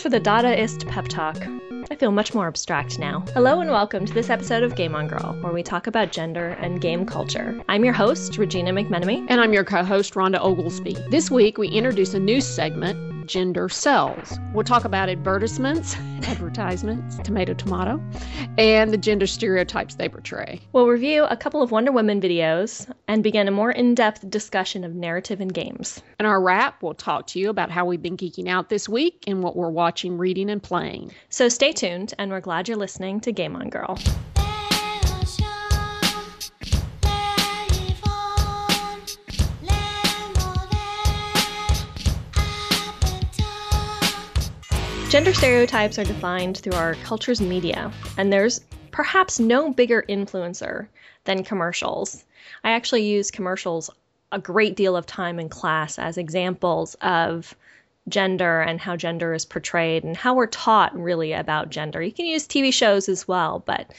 For the Dadaist pep talk. I feel much more abstract now. Hello and welcome to this episode of Game On Girl, where we talk about gender and game culture. I'm your host, Regina McMenemy. And I'm your co host, Rhonda Oglesby. This week, we introduce a new segment gender sells. We'll talk about advertisements, advertisements, tomato, tomato, and the gender stereotypes they portray. We'll review a couple of Wonder Woman videos and begin a more in depth discussion of narrative in games. In our wrap, we'll talk to you about how we've been geeking out this week and what we're watching, reading, and playing. So stay tuned, and we're glad you're listening to Game On Girl. Gender stereotypes are defined through our culture's media, and there's perhaps no bigger influencer than commercials. I actually use commercials a great deal of time in class as examples of gender and how gender is portrayed and how we're taught really about gender. You can use TV shows as well, but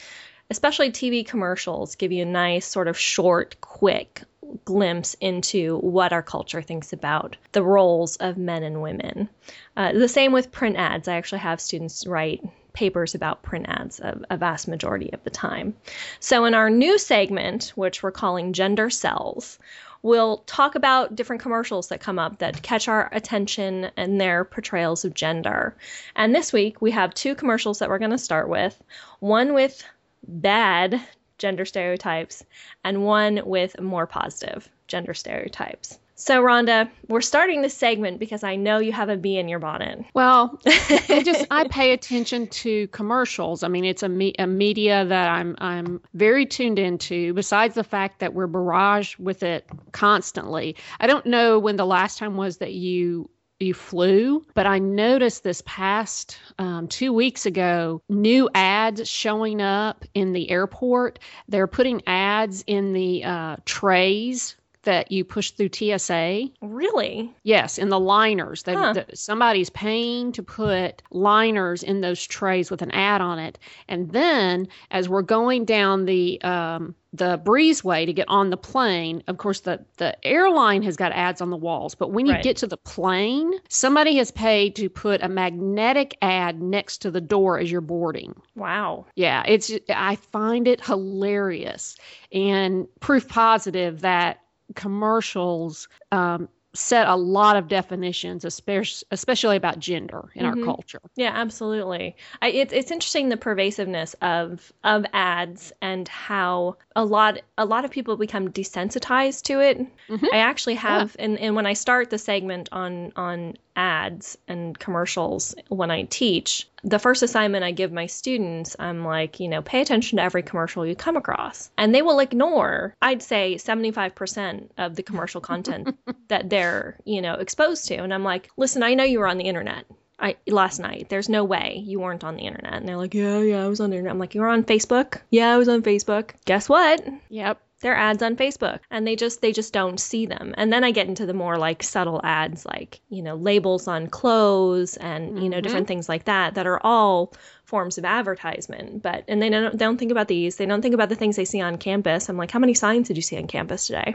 especially TV commercials give you a nice sort of short, quick glimpse into what our culture thinks about the roles of men and women. Uh, the same with print ads. I actually have students write papers about print ads a, a, vast majority of the time. So, in our new segment, which we're calling Gender Sells, we'll talk about different commercials that come up that catch our attention and their portrayals of gender. And this week, we have two commercials that we're going to start with one with bad gender stereotypes, and one with more positive gender stereotypes. So, Rhonda, we're starting this segment because I know you have a bee in your bonnet. Well, I just I pay attention to commercials. I mean, it's a, me- a media that I'm I'm very tuned into. Besides the fact that we're barraged with it constantly, I don't know when the last time was that you you flew. But I noticed this past um, two weeks ago new ads showing up in the airport. They're putting ads in the uh, trays that you push through TSA. Really? Yes, in the liners. That, huh. somebody's paying to put liners in those trays with an ad on it. And then as we're going down the um, the breezeway to get on the plane, of course, the, the airline has got ads on the walls, but when you right. get to the plane, somebody has paid to put a magnetic ad next to the door as you're boarding. Wow. Yeah, it's I find it hilarious and proof positive that commercials um, set a lot of definitions, especially especially about gender in mm-hmm. our culture. Yeah, absolutely. I, it, it's interesting the pervasiveness of of ads and how a lot a lot of people become desensitized to it. Mm-hmm. I actually have, yeah. and, and when I start the segment on on ads and commercials when I teach, the first assignment I give my students, I'm like, you know, pay attention to every commercial you come across. And they will ignore, I'd say 75% of the commercial content that they're, you know, exposed to. And I'm like, listen, I know you were on the internet. I, last night. There's no way you weren't on the internet. And they're like, yeah, yeah, I was on the internet. I'm like, you were on Facebook? Yeah, I was on Facebook. Guess what? Yep their ads on Facebook and they just they just don't see them. And then I get into the more like subtle ads like, you know, labels on clothes and, you know, mm-hmm. different things like that that are all forms of advertisement. But and they don't, they don't think about these. They don't think about the things they see on campus. I'm like, how many signs did you see on campus today?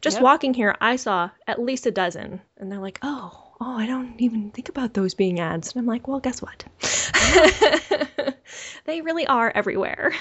Just yep. walking here, I saw at least a dozen. And they're like, "Oh, oh, I don't even think about those being ads. And I'm like, well, guess what? they really are everywhere.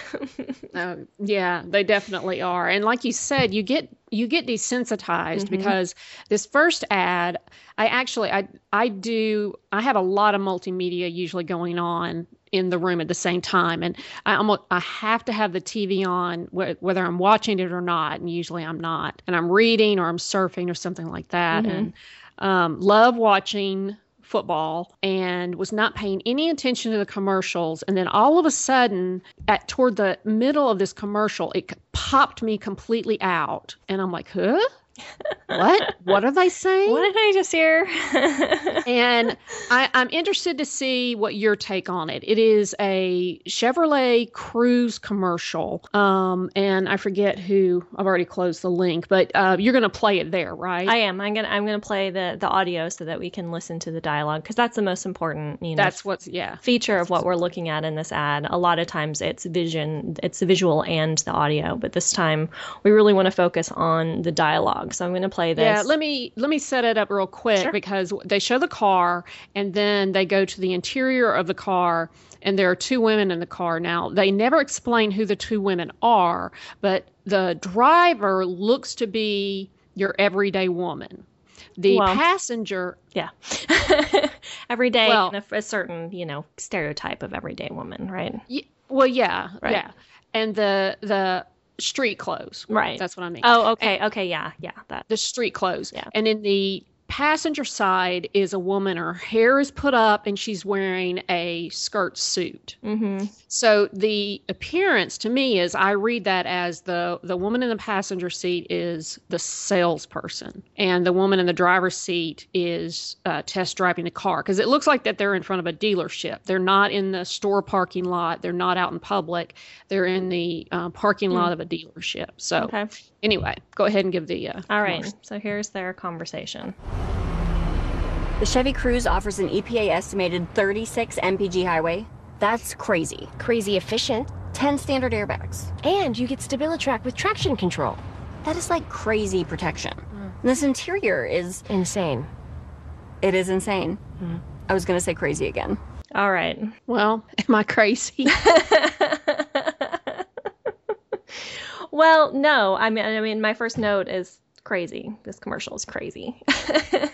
uh, yeah, they definitely are. And like you said, you get you get desensitized mm-hmm. because this first ad, I actually I I do I have a lot of multimedia usually going on in the room at the same time and I almost I have to have the TV on wh- whether I'm watching it or not and usually I'm not and I'm reading or I'm surfing or something like that mm-hmm. and um, love watching football and was not paying any attention to the commercials. And then all of a sudden at toward the middle of this commercial it popped me completely out. And i'm like huh what? What are they saying? What did I just hear? and I, am interested to see what your take on it. It is a Chevrolet Cruze commercial, um, and I forget who. I've already closed the link, but uh, you're going to play it there, right? I am. I'm gonna I'm gonna play the the audio so that we can listen to the dialogue because that's the most important. You know, that's what's yeah feature of what we're looking at in this ad. A lot of times it's vision, it's the visual and the audio, but this time we really want to focus on the dialogue So I'm going to play this. Yeah, let me let me set it up real quick Sure. because they show the car and then they go to the interior of the car and there are two women in the car. Now, they never explain who the two women are, but the driver looks to be your everyday woman. The Well- passenger yeah. Every day, Well- a, a certain, you know, stereotype of everyday woman, right? y- well, yeah, Right. yeah. And the the street clothes. Right. That's what I mean. Oh, okay, okay, yeah, yeah, that. the street clothes. Yeah. And in the passenger side is a woman. Her hair is put up and she's wearing a skirt suit. Mm-hmm. So the appearance to me is I read that as the the woman in the passenger seat is the salesperson and the woman in the driver's seat is uh, test driving the car because it looks like that they're in front of a dealership. They're not in the store parking lot. They're not out in public. They're in the uh, parking lot of a dealership. So Okay. Anyway, go ahead and give the uh, All right. commercial. So here's their conversation. The Chevy Cruze offers an EPA estimated 36 mpg highway. That's crazy. Crazy efficient. 10 standard airbags. And you get StabiliTrak with traction control. That is like crazy protection. This interior is, Insane. it is insane. I was gonna say crazy again. All right. Well, am I crazy? Well, no. I mean, I mean, my first note is crazy. This commercial is crazy. I,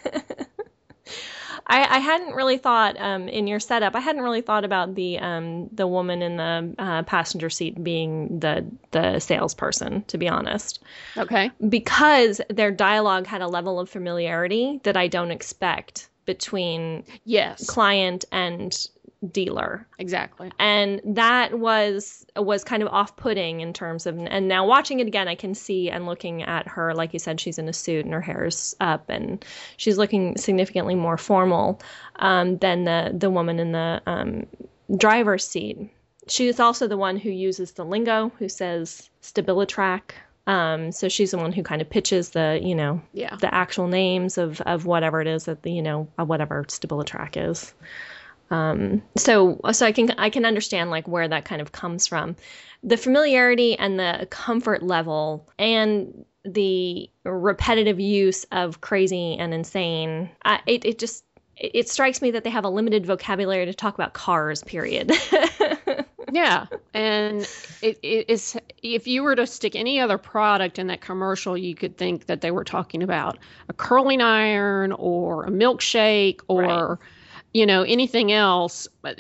I hadn't really thought um, in your setup. I hadn't really thought about the um, the woman in the uh, passenger seat being the the salesperson. To be honest, okay. because their dialogue had a level of familiarity that I don't expect between Yes. client and dealer Exactly. and that was was kind of off-putting in terms of and now watching it again i can see and looking at her like you said she's in a suit and her hair's up and she's looking significantly more formal um, than the the woman in the um, driver's seat she is also the one who uses the lingo who says StabiliTrak um, so she's the one who kind of pitches the you know Yeah. the actual names of of whatever it is that the you know whatever StabiliTrak is um, so so I can I can understand like where that kind of comes from, the familiarity and the comfort level and the repetitive use of crazy and insane. I, it it just it it strikes me that they have a limited vocabulary to talk about cars. Period. Yeah. And it, it is if you were to stick any other product in that commercial, you could think that they were talking about a curling iron or a milkshake or Right. You know anything else but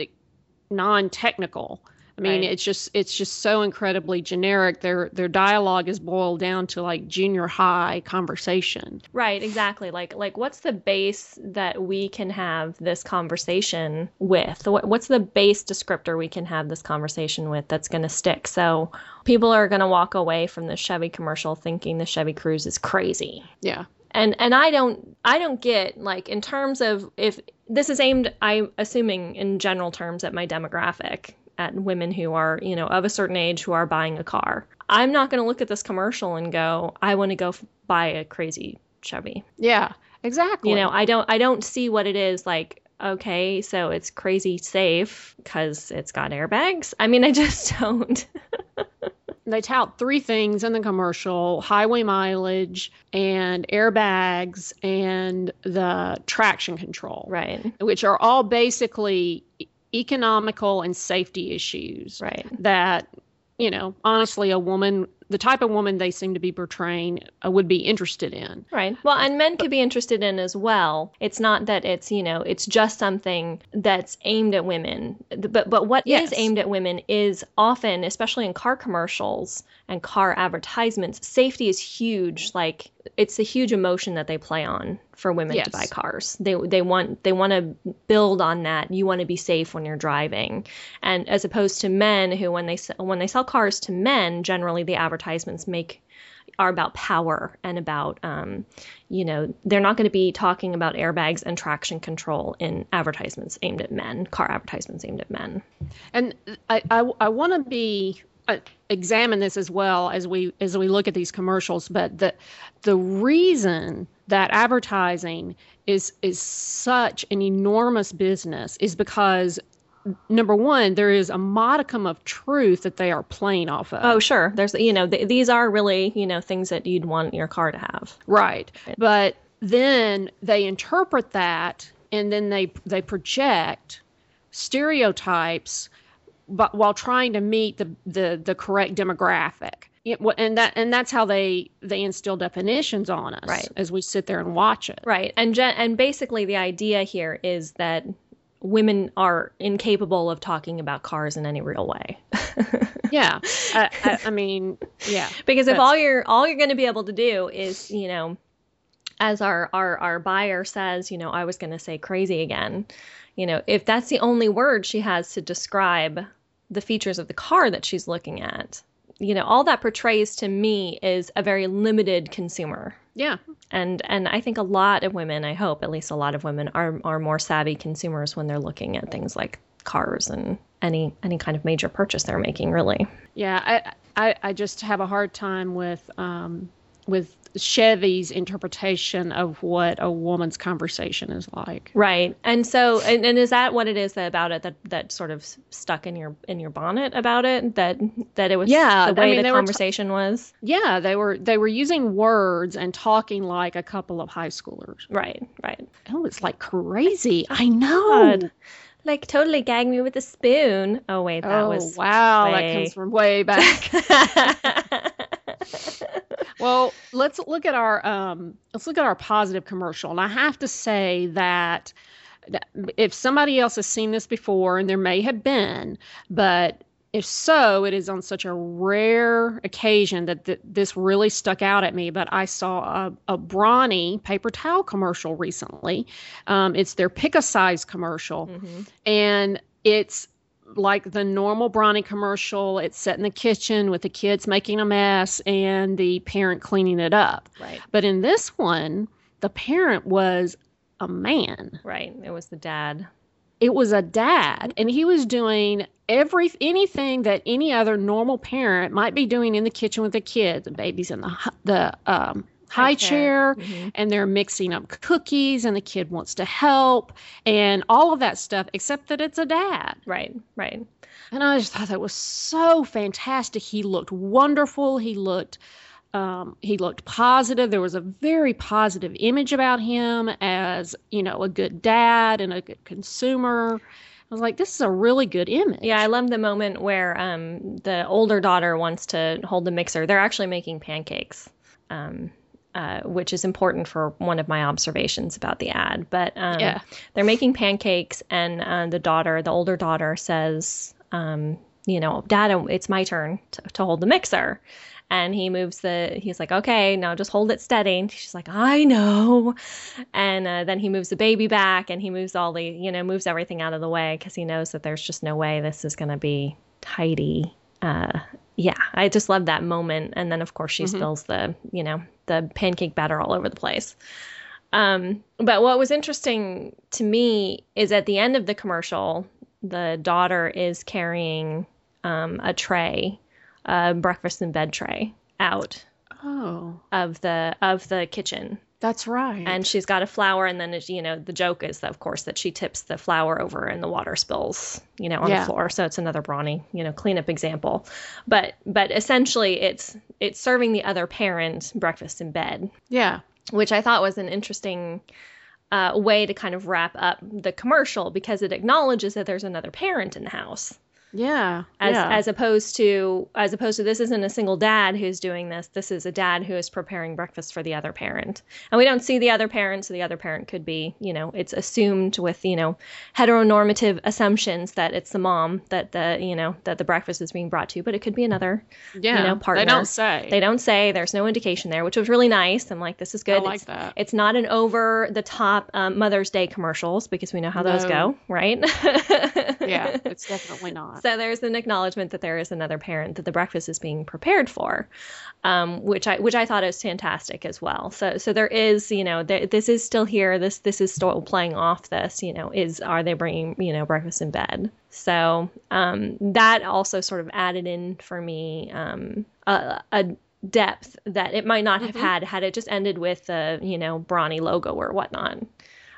non-technical. I mean, Right. it's just it's just so incredibly generic. Their their dialogue is boiled down to like junior high conversation. Right, exactly. Like like what's the base that we can have this conversation with? What's the base descriptor we can have this conversation with that's going to stick? So people are going to walk away from the Chevy commercial thinking the Chevy Cruze is crazy. Yeah. And and I don't I don't get like in terms of if this is aimed I'm assuming in general terms at my demographic at women who are, you know, of a certain age who are buying a car. I'm not going to look at this commercial and go, I want to go f- buy a crazy Chevy Yeah. Exactly. you know i don't i don't see what it is like okay so it's crazy safe because it's got airbags i mean i just don't they tout three things in the commercial highway mileage and airbags and the traction control. Right. Which are all basically economical and safety issues right. that you know honestly a woman the type of woman they seem to be portraying uh, would be interested in. Right. Well and men could be interested in as well. It's not that it's you know it's just something that's aimed at women. But but what is Yes. aimed at women is often especially in car commercials and car advertisements safety is huge. Like it's a huge emotion that they play on for women Yes. to buy cars they they want they want to build on that you want to be safe when you're driving and as opposed to men who when they when they sell cars to men generally the advertisements make are about power and about um, you know they're not going to be talking about airbags and traction control in advertisements aimed at men car advertisements aimed at men and I I, I want to be uh, examine this as well as we as we look at these commercials. But the the reason that advertising is is such an enormous business is because number one, there is a modicum of truth that they are playing off of. Oh, sure. There's, you know, th- these are really, you know, things that you'd want your car to have. Right. But then they interpret that and then they they project stereotypes but while trying to meet the the, the correct demographic. It, and that and that's how they they instill definitions on us Right. as we sit there and watch it. Right. And gen- and basically the idea here is that women are incapable of talking about cars in any real way. Yeah. I, I, I mean, yeah. because if all you're all you're going to be able to do is, you know, as our our our buyer says, you know, I was going to say crazy again. You know, if that's the only word she has to describe the features of the car that she's looking at, you know, all that portrays to me is a very limited consumer. Yeah. and and I think a lot of women, I hope at least a lot of women are are more savvy consumers when they're looking at things like cars and any any kind of major purchase they're making really. Yeah, I, I I just have a hard time with um with Chevy's interpretation of what a woman's conversation is like. Right. And so and, and is that what it is that about it that that sort of stuck in your in your bonnet about it that that it was Yeah, the I way mean, the they were t- conversation was? Yeah, they were they were using words and talking like a couple of high schoolers. Right, right. Oh, it's like crazy. I know. God. Like totally gag me with a spoon. Oh wait, that oh was wow, that comes from way back. well, let's look at our um, let's look at our positive commercial, and I have to say that if somebody else has seen this before, and there may have been, but if so, it is on such a rare occasion that th- this really stuck out at me. But I saw a, a Brawny paper towel commercial recently. Um, it's their pick a size commercial, Mhm. and it's like the normal Brawny commercial. It's set in the kitchen with the kids making a mess and the parent cleaning it up. Right, But in this one, the parent was a man. right. It was the dad. It was a dad, and he was doing every anything that any other normal parent might be doing in the kitchen with the kids. The baby's in the the um, high chair, Mhm. and they're mixing up cookies, and the kid wants to help, and all of that stuff, except that it's a dad. Right, right. And I just thought that was so fantastic. He looked wonderful. He looked um, he looked positive. There was a very positive image about him as you know a good dad and a good consumer. I was like, this is a really good image. Yeah, I love the moment where um, the older daughter wants to hold the mixer. They're actually making pancakes, um, uh, which is important for one of my observations about the ad. But um, Yeah. they're making pancakes, and uh, the daughter, the older daughter, says, um, "You know, Dad, it's my turn to, to hold the mixer." And he moves the, he's like, okay, now just hold it steady. And she's like, I know. And uh, then he moves the baby back and he moves all the, you know, moves everything out of the way because he knows that there's just no way this is going to be tidy. Uh, yeah, I just love that moment. And then, of course, she spills the, you know, the pancake batter all over the place. Um, but what was interesting to me is at the end of the commercial, the daughter is carrying um, a tray, breakfast in bed tray, out Oh, of the of the kitchen, that's right. and she's got a flower. And then you know the joke is that, of course that she tips the flower over and the water spills, you know, on Yeah. the floor. So it's another brawny, you know, cleanup example. But but essentially, it's it's serving the other parent breakfast in bed yeah. which I thought was an interesting uh, way to kind of wrap up the commercial because it acknowledges that there's another parent in the house. Yeah. As, yeah. as opposed to as opposed to this isn't a single dad who's doing this this is a dad who is preparing breakfast for the other parent and we don't see the other parent so the other parent could be you know it's assumed with you know heteronormative assumptions that it's the mom that the you know that the breakfast is being brought to but it could be another yeah. know, partner. They don't say. they don't say there's no indication there which was really nice i'm like this is good I like It's- that. it's not an over the top um, Mother's Day commercials because we know how those go, right? yeah, it's definitely not. So there's an acknowledgement that there is another parent that the breakfast is being prepared for, um, which I which I thought is fantastic as well. So so there is you know th- this is still here. This this is still playing off this. You know is are they bringing you know breakfast in bed? So um, that also sort of added in for me um, a, a depth that it might not have had had it just ended with the you know brawny logo or whatnot.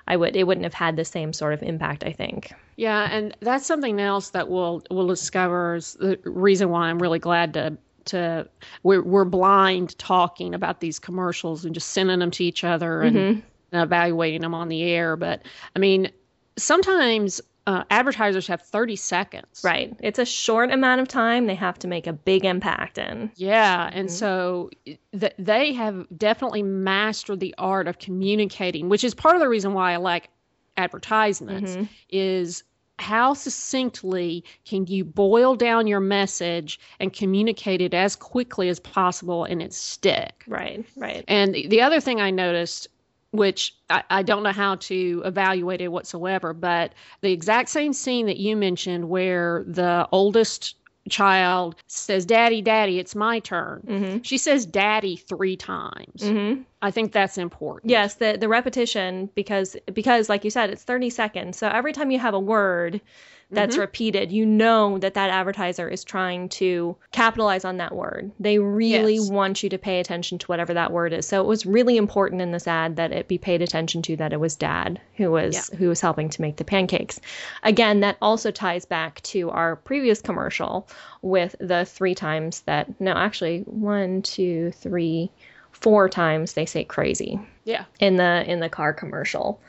I would it wouldn't have had the same sort of impact. I think. Yeah, and that's something else that we'll we'll discover is the reason why I'm really glad to to we're we're blind talking about these commercials and just sending them to each other and, Mm-hmm. and evaluating them on the air. But I mean, sometimes uh, advertisers have 30 seconds. Right. It's a short amount of time they have to make a big impact in. Yeah, and so th- they have definitely mastered the art of communicating, which is part of the reason why I like advertisements mm-hmm. is how succinctly can you boil down your message and communicate it as quickly as possible and it stick. Right, right. And the the other thing I noticed, which I, I don't know how to evaluate it whatsoever, but the exact same scene that you mentioned where the oldest child says, Daddy, Daddy, it's my turn. She says daddy three times. Mm-hmm. I think that's important. Yes, the the repetition because because like you said, it's 30 seconds. So every time you have a word that's mm-hmm. repeated, you know that that advertiser is trying to capitalize on that word. They really Yes. want you to pay attention to whatever that word is. So it was really important in this ad that it be paid attention to that it was dad who was who was helping to make the pancakes. Again, that also ties back to our previous commercial with the three times that no, actually one, two, three, four times they say crazy Yeah. in the in the car commercial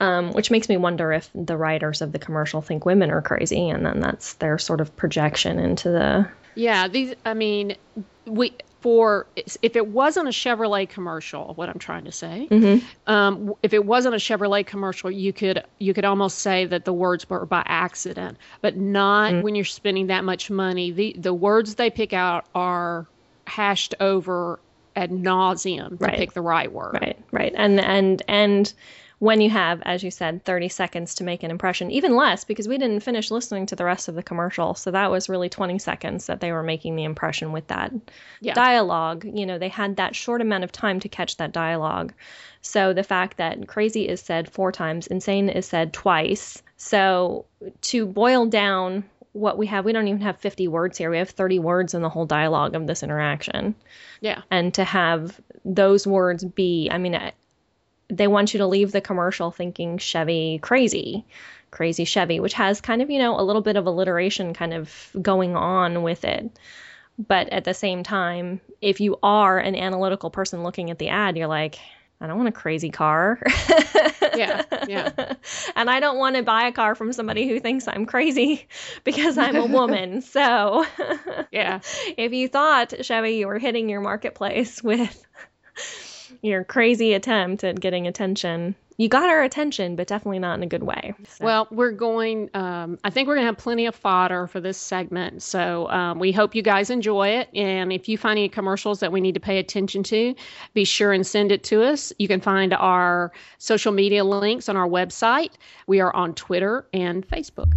um, which makes me wonder if the writers of the commercial think women are crazy and then that's their sort of projection into the Yeah. These, I mean, we, for, if it wasn't a Chevrolet commercial, what I'm trying to say, um, if it wasn't a Chevrolet commercial, you could, you could almost say that the words were by accident, but not when you're spending that much money. The, the words they pick out are hashed over ad nauseum to Right. pick the right word. right right and and and when you have as you said 30 seconds to make an impression even less because we didn't finish listening to the rest of the commercial. So that was really 20 seconds that they were making the impression with that Yeah. dialogue. You know they had that short amount of time to catch that dialogue. So the fact that crazy is said four times insane is said twice. So to boil down what we have we don't even have 50 words here. We have 30 words in the whole dialogue of this interaction. Yeah. and to have those words be i mean they want you to leave the commercial thinking chevy crazy crazy chevy which has kind of you know a little bit of alliteration kind of going on with it but at the same time if you are an analytical person looking at the ad you're like i don't want a crazy car Yeah. Yeah. and i don't want to buy a car from somebody who thinks i'm crazy because i'm a woman so Yeah. if you thought Chevy you were hitting your marketplace with your crazy attempt at getting attention, you got our attention, but definitely not in a good way. So- Well, we're going, um, I think we're going to have plenty of fodder for this segment. So um, we hope you guys enjoy it. And if you find any commercials that we need to pay attention to, be sure and send it to us. You can find our social media links on our website. We are on Twitter and Facebook.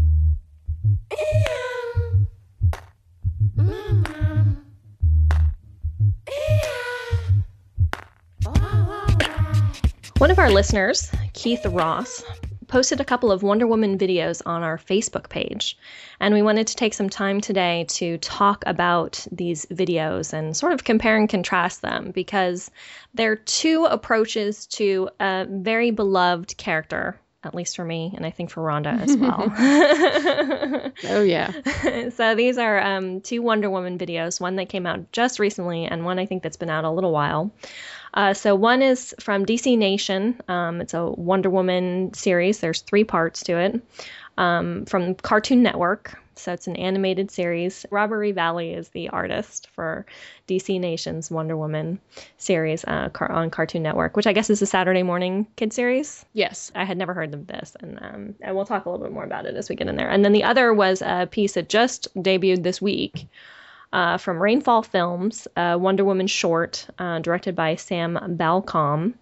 One of our listeners, Keith Ross, posted a couple of Wonder Woman videos on our Facebook page. And we wanted to take some time today to talk about these videos and sort of compare and contrast them because they're two approaches to a very beloved character, at least for me, and I think for Rhonda as well. Oh, yeah. so these are um, two Wonder Woman videos, one that came out just recently and one I think that's been out a little while. Uh, so one is from DC Nation. Um, it's a Wonder Woman series. There's three parts to it um, from Cartoon Network. So it's an animated series. Robert Valley is the artist for DC Nation's Wonder Woman series uh, car- on Cartoon Network, which I guess is a Saturday morning kid series. Yes. I had never heard of this, and um, and we'll talk a little bit more about it as we get in there. And then the other was a piece that just debuted this week uh, from Rainfall Films, a Wonder Woman short uh, directed by Sam Balcomb.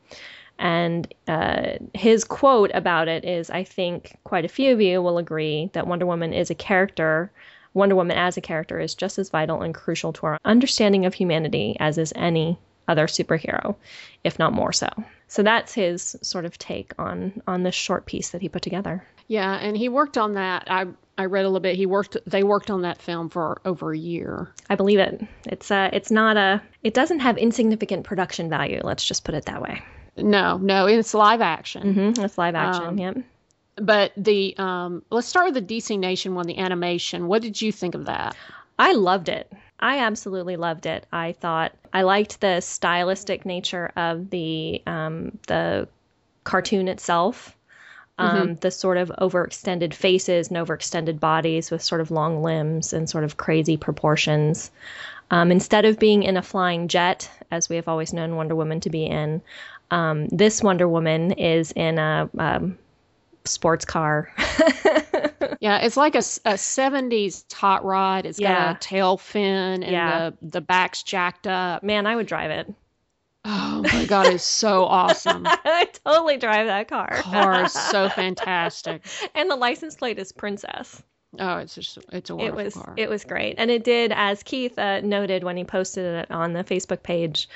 And uh, his quote about it is I think quite a few of you will agree that Wonder Woman is a character. Wonder Woman as a character is just as vital and crucial to our understanding of humanity as is any other superhero, if not more so. So that's his sort of take on on this short piece that he put together. Yeah. And he worked on that. I, I read a little bit. He worked, they worked on that film for over a year. I believe it. It's uh it's not a it doesn't have insignificant production value. Let's just put it that way. No, no, it's live action. hmm It's live action. Um, yep. but the um, let's start with the DC Nation one, the animation. What did you think of that? I loved it. I absolutely loved it. I thought I liked the stylistic nature of the um, the cartoon itself. Um, The sort of overextended faces and overextended bodies with sort of long limbs and sort of crazy proportions. Um, instead of being in a flying jet, as we have always known Wonder Woman to be in, um, this Wonder Woman is in a um, sports car. Yeah, it's like a 70s hot rod. It's Yeah. got a tail fin and Yeah. the, the back's jacked up. Man, I would drive it. Oh my God, it's so awesome. I totally drive that car. Car is so fantastic. and the license plate is Princess. Oh, it's just, it's a It wonderful was car. it was great, and it did, as Keith uh, noted when he posted it on the Facebook page.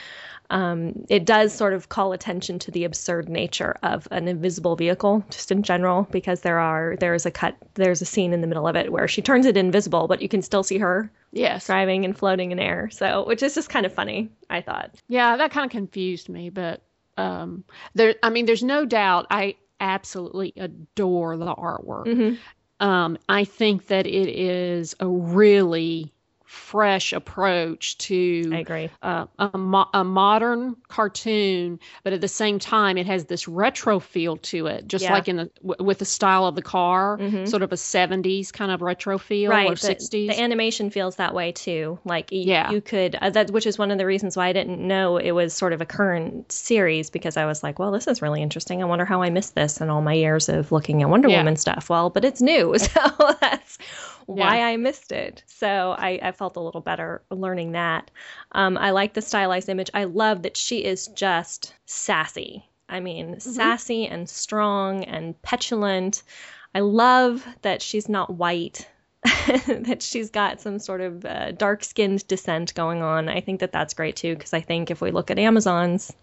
Um, it does sort of call attention to the absurd nature of an invisible vehicle, just in general, because there are there is a cut, there's a scene in the middle of it where she turns it invisible, but you can still see her yes. driving and floating in air. So, which is just kind of funny, I thought. Yeah, that kind of confused me, but um, there. I mean, there's no doubt. I absolutely adore the artwork. Mhm. Um, I think that it is a really fresh approach to I agree. uh, a, mo- a modern cartoon, but at the same time, it has this retro feel to it, just Yeah. like in the w- with the style of the car, Mhm. sort of a '70s kind of retro feel right or the, '60s. the animation feels that way too like y- Yeah. you could uh, that which is one of the reasons why i didn't know it was sort of a current series because i was like well this is really interesting i wonder how i missed this in all my years of looking at wonder Yeah. woman stuff well but it's new so that's why Yeah. i missed it so I, I felt a little better learning that um, i like the stylized image i love that she is just sassy i mean sassy and strong and petulant I love that she's not white, that she's got some sort of uh, dark skinned descent going on. I think that that's great too, because I think if we look at Amazons,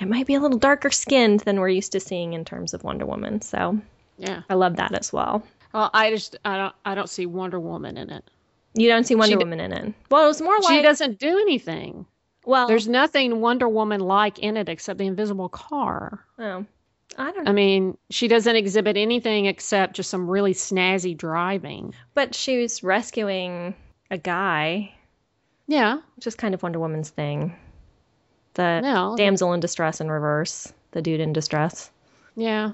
it might be a little darker skinned than we're used to seeing in terms of Wonder Woman. So yeah. I love that as well. Well, I just I don't I don't see Wonder Woman in it. You don't see Wonder She d- Woman in it. Well, it was more like She doesn't do anything. well, There's nothing Wonder Woman like in it except the invisible car. oh, I don't I mean, she doesn't exhibit anything except just some really snazzy driving. but she was rescuing a guy, Yeah. which is kind of Wonder Woman's thing. The No. damsel in distress in reverse, the dude in distress. Yeah.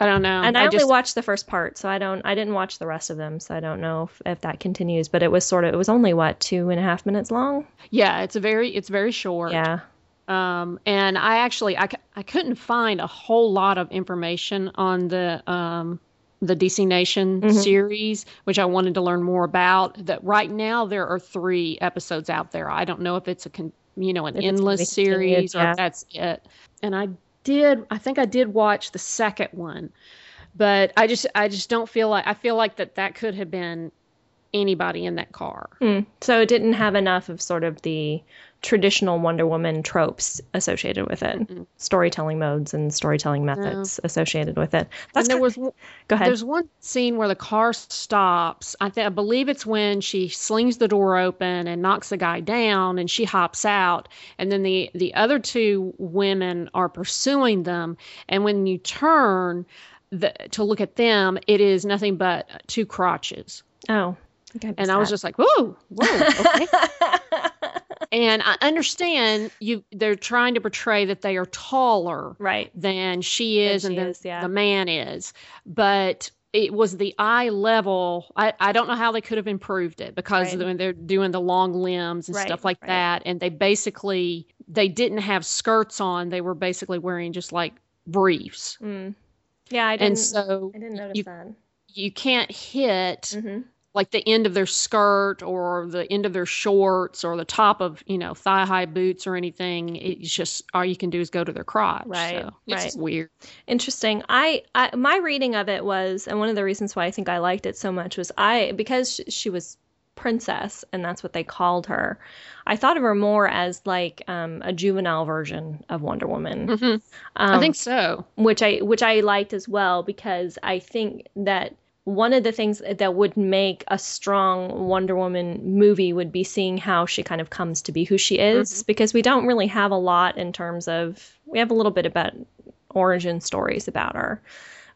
I don't know. and I, only just, watched the first part, so I don't. I didn't watch the rest of them, so I don't know if, if that continues. But it was sort of. It was only what two and a half minutes long. Yeah, it's a very it's very short. Yeah. Um, and I actually I, I couldn't find a whole lot of information on the um, the DC Nation Mhm. series, which I wanted to learn more about. That right now there are three episodes out there. I don't know if it's a con, you know an If it's gonna be endless continued, series or if that's it. And I did I think I did watch the second one, but I just I just don't feel like I feel like that that could have been anybody in that car. Hmm. So it didn't have enough of sort of the traditional Wonder Woman tropes associated with it, storytelling modes and storytelling methods associated with it. That's and there was Go ahead. There's one scene where the car stops. I, th- I believe it's when she slings the door open and knocks the guy down, and she hops out. And then the the other two women are pursuing them. And when you turn the, to look at them, it is nothing but two crotches. Oh. And I was just like, whoa, whoa, okay. and I understand you. They're trying to portray that they are taller right. than she is Than and she then is, yeah. the man is. But it was the eye level. I, I don't know how they could have improved it because Right. when they're doing the long limbs and Right, stuff like right. that, and they basically they didn't have skirts on. They were basically wearing just like briefs, Mm. Yeah, I didn't. and so I didn't notice you that. you can't hit hmm like the end of their skirt or the end of their shorts or the top of you know thigh high boots or anything. It's just all you can do is go to their crotch. Right, so it's right. weird. Interesting. I, I my reading of it was, and one of the reasons why I think I liked it so much was I because sh- she was princess and that's what they called her. I thought of her more as like um, a juvenile version of Wonder Woman. Mhm. Um, I think so. which I which I liked as well because I think that one of the things that would make a strong Wonder Woman movie would be seeing how she kind of comes to be who she is mm-hmm. because we don't really have a lot in terms of we have a little bit about origin stories about her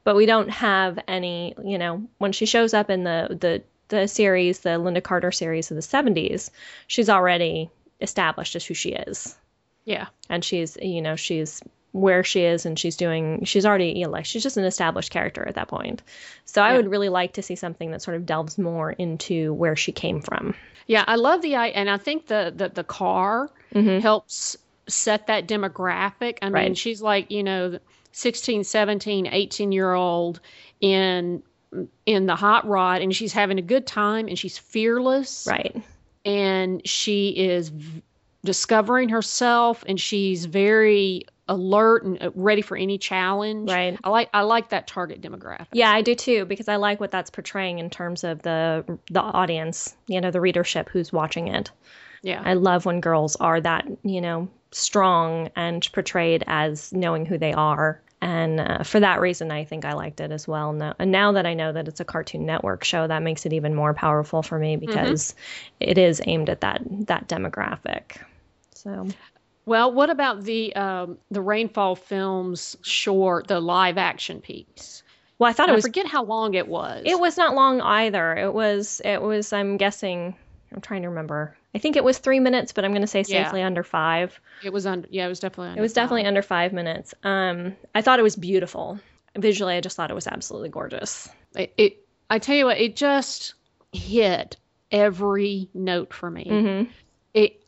but we don't have any. You know, when she shows up in the the the series, the Lynda Carter series of the 70s, she's already established as who she is. Yeah. And she's, you know, she's where she is and she's doing she's already you know like she's just an established character at that point so i Yeah. would really like to see something that sort of delves more into where she came from Yeah, I love the i- and I think the the, the car mm-hmm. helps set that demographic. I mean, Right. she's like, you know, 16, 17, 18 year old in in the hot rod and she's having a good time and she's fearless right and she is v- discovering herself and she's very alert and uh, ready for any challenge. Right. I like I like that target demographic. yeah i do too because i like what that's portraying in terms of the the audience you know the readership who's watching it Yeah. i love when girls are that you know strong and portrayed as knowing who they are and uh, for that reason i think i liked it as well now, and now that i know that it's a cartoon network show that makes it even more powerful for me because it is aimed at that that demographic so Well, what about the um, the Rainfall Films short, the live action piece? well i thought I it was forget how long it was. it was not long either it was it was i'm guessing i'm trying to remember i think it was three minutes but i'm going to say Yeah. safely under five It was under. Yeah, it was definitely. It was definitely under five minutes. Um, I thought it was beautiful. Visually, I just thought it was absolutely gorgeous. It, it. I tell you what, it just hit every note for me. Mm-hmm.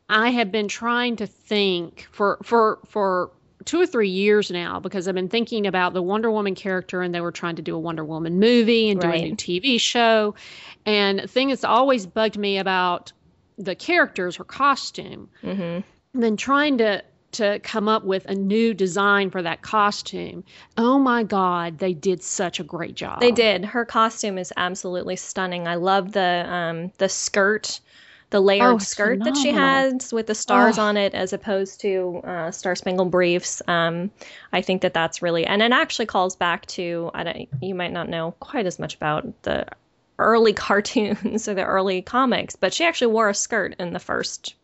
I have been trying to think for for for two or three years now because I've been thinking about the Wonder Woman character and they were trying to do a Wonder Woman movie and do a new TV show. And the thing that's always bugged me about the characters, her costume, Mm-hmm. and then trying to to come up with a new design for that costume. Oh my God, they did such a great job. They did. Her costume is absolutely stunning. I love the um, the skirt, the layered Oh, skirt that she phenomenal. has with the stars Oh. on it, as opposed to uh, Star Spangled Briefs. Um, I think that that's really, and it actually calls back to. I don't, you might not know quite as much about the early cartoons or the early comics, but she actually wore a skirt in the first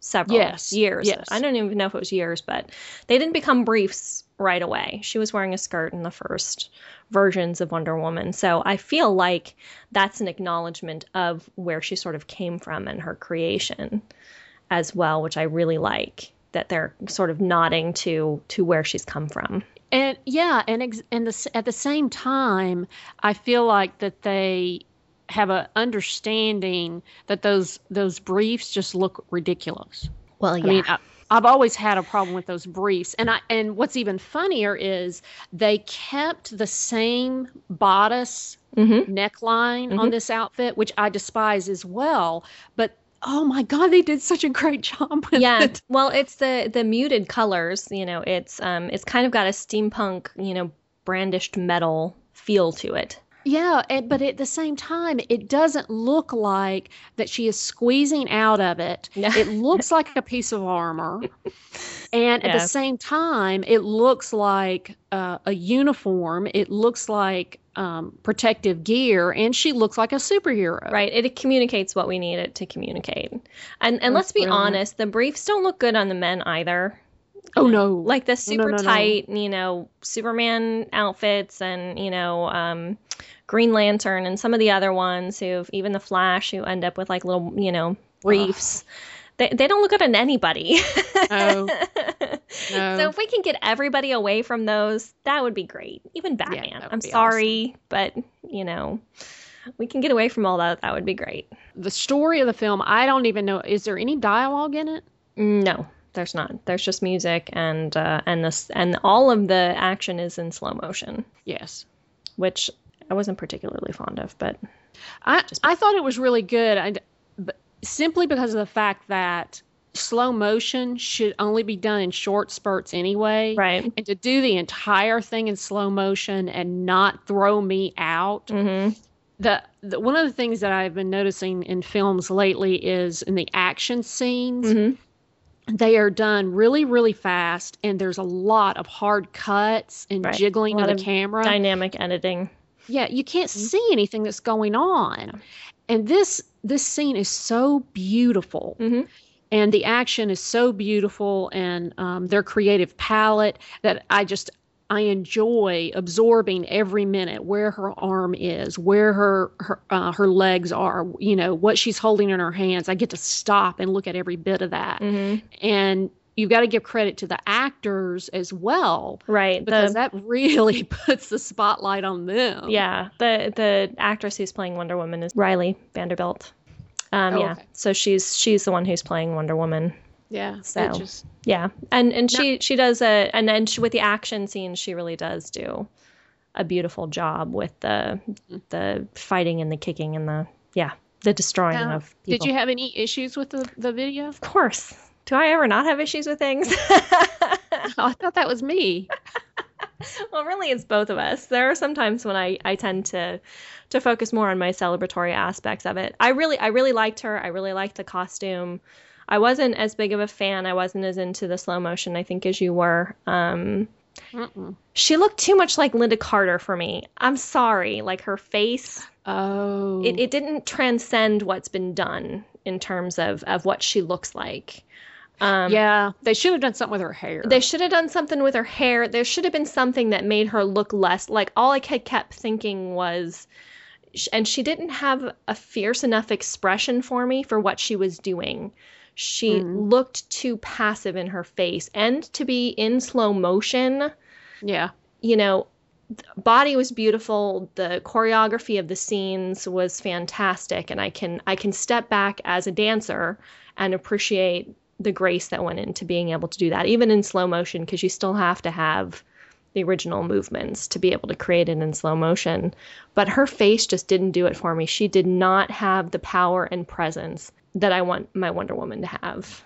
several Yes, years. yes. I don't even know if it was years, but they didn't become briefs right away. She was wearing a skirt in the first versions of Wonder Woman. So I feel like that's an acknowledgement of where she sort of came from and her creation as well, which I really like that they're sort of nodding to to where she's come from. And yeah, and ex- and the, at the same time, I feel like that they have a understanding that those those briefs just look ridiculous. Well, yeah. I mean, I, I've always had a problem with those briefs, and I and what's even funnier is they kept the same bodice Mm-hmm. neckline on this outfit, which I despise as well. But oh my god, they did such a great job with yeah it. well it's the the muted colors you know it's um it's kind of got a steampunk you know brandished metal feel to it Yeah, and, but at the same time, it doesn't look like that she is squeezing out of it. No. It looks like a piece of armor. And at the same time, it looks like uh, a uniform. It looks like um, protective gear, and she looks like a superhero. right it communicates what we need it to communicate and and let's be brilliant. honest the briefs don't look good on the men either Oh no! like the No, no, super no, no. tight you know superman outfits and you know um green lantern and some of the other ones who even the flash who end up with like little you know briefs they, they don't look good on anybody No. So if we can get everybody away from those, that would be great. Even Batman. would I'm sorry, but you know, we can get away from all that. That would be great. the story of the film, I don't even know. Is there any dialogue in it? No, there's not. There's just music and uh, and this and all of the action is in slow motion, Yes. which I wasn't particularly fond of. But I I thought it was really good. I, simply because of the fact that slow motion should only be done in short spurts anyway. right. And to do the entire thing in slow motion and not throw me out. Mm-hmm. The, the one of the things that I've been noticing in films lately is in the action scenes. Mm-hmm. They are done really, really fast, and there's a lot of hard cuts and Right. jiggling of the of camera. Dynamic editing. Yeah, you can't Mm-hmm. see anything that's going on. And this this scene is so beautiful. Mhm. And the action is so beautiful and um, their creative palette that I just I enjoy absorbing every minute where her arm is, where her her uh, her legs are, you know, what she's holding in her hands. I get to stop and look at every bit of that. Mm-hmm. And you've got to give credit to the actors as well Right. because the, that really puts the spotlight on them. yeah, the the actress who's playing Wonder Woman is Rileah Vanderbilt. Um, Oh, yeah. okay. So she's she's the one who's playing Wonder Woman. Yeah. So- just Yeah, and and she she does a and then she, with the action scenes she really does do a beautiful job with the mm-hmm. the fighting and the kicking and the yeah the destroying Now, of people. Did you have any issues with the, the video? Of course. Do I ever not have issues with things? Oh, I thought that was me. well, really, it's both of us. There are some times when I, I tend to to focus more on my celebratory aspects of it. I really I really liked her. I really liked the costume. I wasn't as big of a fan. I wasn't as into the slow motion, I think, as you were. Um, Mm-mm. she looked too much like Lynda Carter for me. I'm sorry. Like her face, Oh. it, it didn't transcend what's been done in terms of, of what she looks like. Um, yeah, they should have done something with her hair. They should have done something with her hair. There should have been something that made her look less like all I had kept thinking was and she didn't have a fierce enough expression for me for what she was doing. She Mhm. looked too passive in her face and to be in slow motion, yeah. you know, body was beautiful, the choreography of the scenes was fantastic. And I can I can step back as a dancer and appreciate the grace that went into being able to do that even in slow motion because you still have to have the original movements to be able to create it in slow motion. But her face just didn't do it for me. She did not have the power and presence that I want my Wonder Woman to have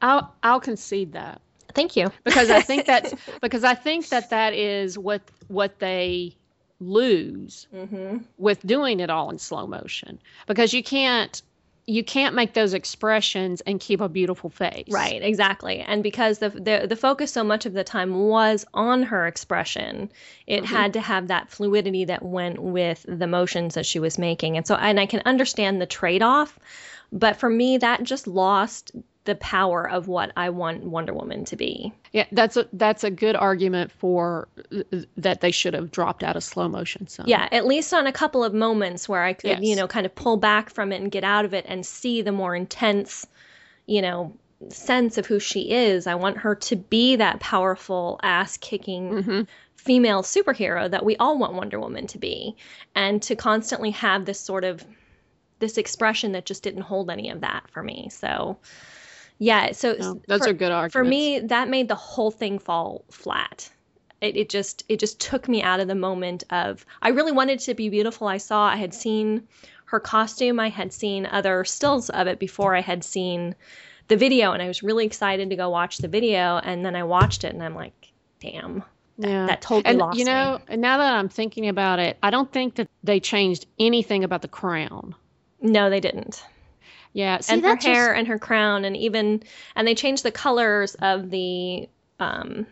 I'll I'll concede that thank you because I think that's because I think that that is what what they lose mm-hmm. with doing it all in slow motion because you can't you can't make those expressions and keep a beautiful face. Right, exactly. And because the, the the focus so much of the time was on her expression, it Mhm. had to have that fluidity that went with the motions that she was making. And so and I can understand the trade-off, but for me that just lost the power of what I want Wonder Woman to be. Yeah, that's a that's a good argument for uh, that they should have dropped out of slow motion So Yeah, at least on a couple of moments where I could, you know, kind of pull back from it and get out of it and see the more intense, you know, sense of who she is. I want her to be that powerful ass kicking hmm female superhero that we all want Wonder Woman to be, and to constantly have this sort of this expression that just didn't hold any of that for me. So, yeah, so No, those for, are good arguments. for me that made the whole thing fall flat. It, it just it just took me out of the moment of I really wanted it to be beautiful. I saw I had seen her costume, I had seen other stills of it before I had seen the video, and I was really excited to go watch the video. And then I watched it, and I'm like, damn, yeah. that totally and lost you know, and now that I'm thinking about it, I don't think that they changed anything about the crown. No, they didn't. Yeah, see, and her just- hair and her crown, and even and they changed the colors of the um,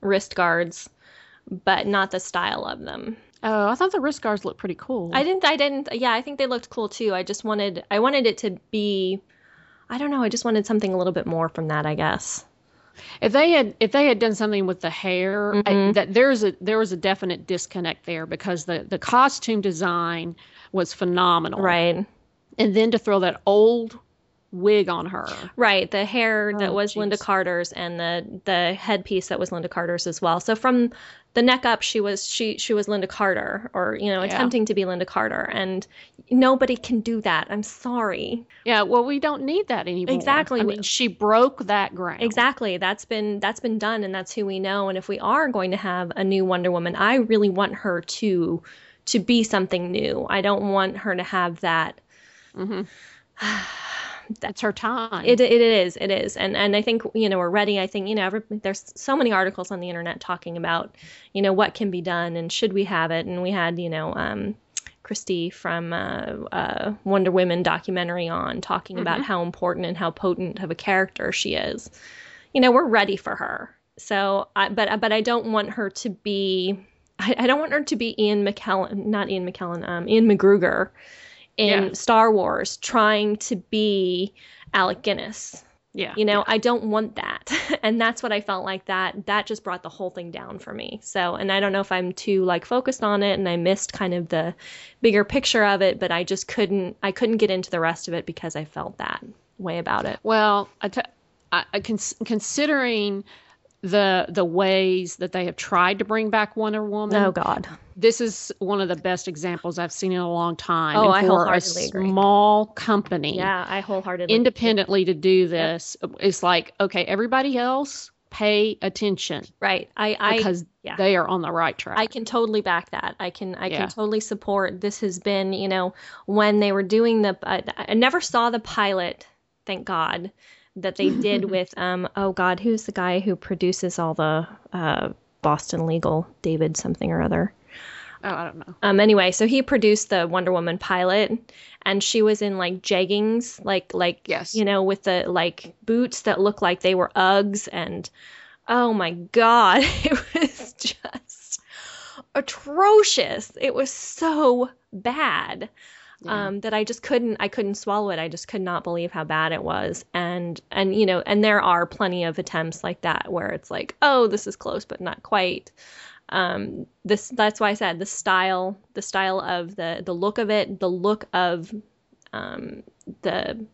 wrist guards, but not the style of them. Oh, I thought the wrist guards looked pretty cool. I didn't. I didn't. Yeah, I think they looked cool too. I just wanted. I wanted it to be. I don't know. I just wanted something a little bit more from that. I guess. If they had if they had done something with the hair, I- Mhm. that there's a there was a definite disconnect there because the the costume design was phenomenal. Right. And then to throw that old wig on her. Right. The hair that Oh, was Lynda. Carter's and the the headpiece that was Lynda Carter's as well. So from the neck up, she was she she was Lynda Carter, or you know, Yeah. attempting to be Lynda Carter, and nobody can do that. I'm sorry. Yeah, well, we don't need that anymore. Exactly. I mean, she broke that ground. Exactly. That's been that's been done and that's who we know. And if we are going to have a new Wonder Woman, I really want her to to be something new. I don't want her to have that hmm That's her time. it, it is it is and and I think you know we're ready I think you know every, there's so many articles on the internet talking about you know what can be done and should we have it and we had you know um Christy from uh, uh, Wonder Women documentary on talking about how important and how potent of a character she is. You know, we're ready for her. So, I, but but I don't want her to be. I, I don't want her to be Ian McKellen, not Ian McKellen, um, Ian McGregor in Yeah. Star Wars, trying to be Alec Guinness. Yeah. You know, yeah. I don't want that. and that's what I felt like that that just brought the whole thing down for me. So, and I don't know if I'm too like focused on it and I missed kind of the bigger picture of it, but I just couldn't I couldn't get into the rest of it because I felt that way about it. Well, I t- I, I cons- considering the the ways that they have tried to bring back Wonder Woman. Oh God. This is one of the best examples I've seen in a long time. Oh, and I for a wholeheartedly agree. small company Yeah, I wholeheartedly independently to do this, it's like okay, everybody else pay attention Right. I I because yeah. they are on the right track. I can totally back that. I can I Yeah. can totally support. This has been, you know, when they were doing the I, I never saw the pilot, thank God, that they did with um oh God, who's the guy who produces all the uh Boston Legal, David something or other. oh, I don't know. Um anyway, so he produced the Wonder Woman pilot and she was in like jeggings, like like Yes. you know, with the like boots that look like they were Uggs and oh my god, it was just atrocious. It was so bad. Yeah. Um, that I just couldn't I couldn't swallow it. I just could not believe how bad it was. And and you know, and there are plenty of attempts like that where it's like, oh, this is close but not quite um this that's why i said the style the style of the the look of it the look of um the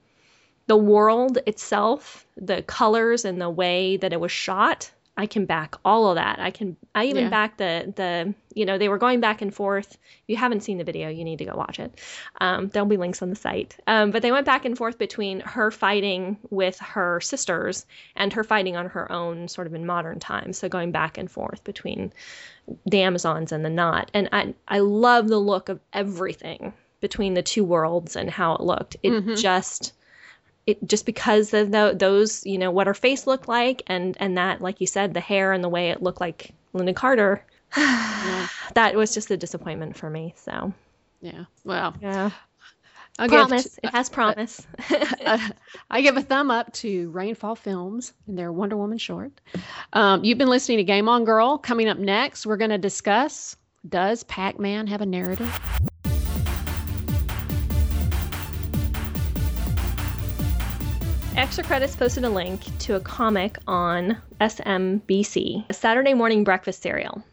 the world itself the colors and the way that it was shot i can back all of that. I can i even Yeah. back the the you know they were going back and forth. If you haven't seen the video you need to go watch it. Um, there'll be links on the site. Um, but they went back and forth between her fighting with her sisters and her fighting on her own sort of in modern times. So going back and forth between the amazons and the not and i i love the look of everything between the two worlds and how it looked. It Mhm. just it just because of tho- those you know what her face looked like and and that like you said the hair and the way it looked like lynda carter that was just a disappointment for me so Yeah. Well, yeah I'll give promise it has promise I give a thumb up to Rainfall Films and their Wonder Woman short. Um, you've been listening to Game On Girl. Coming up next, we're going to discuss Does Pac Man have a narrative? Extra Credits posted a link to a comic on SMBC, a Saturday morning breakfast cereal.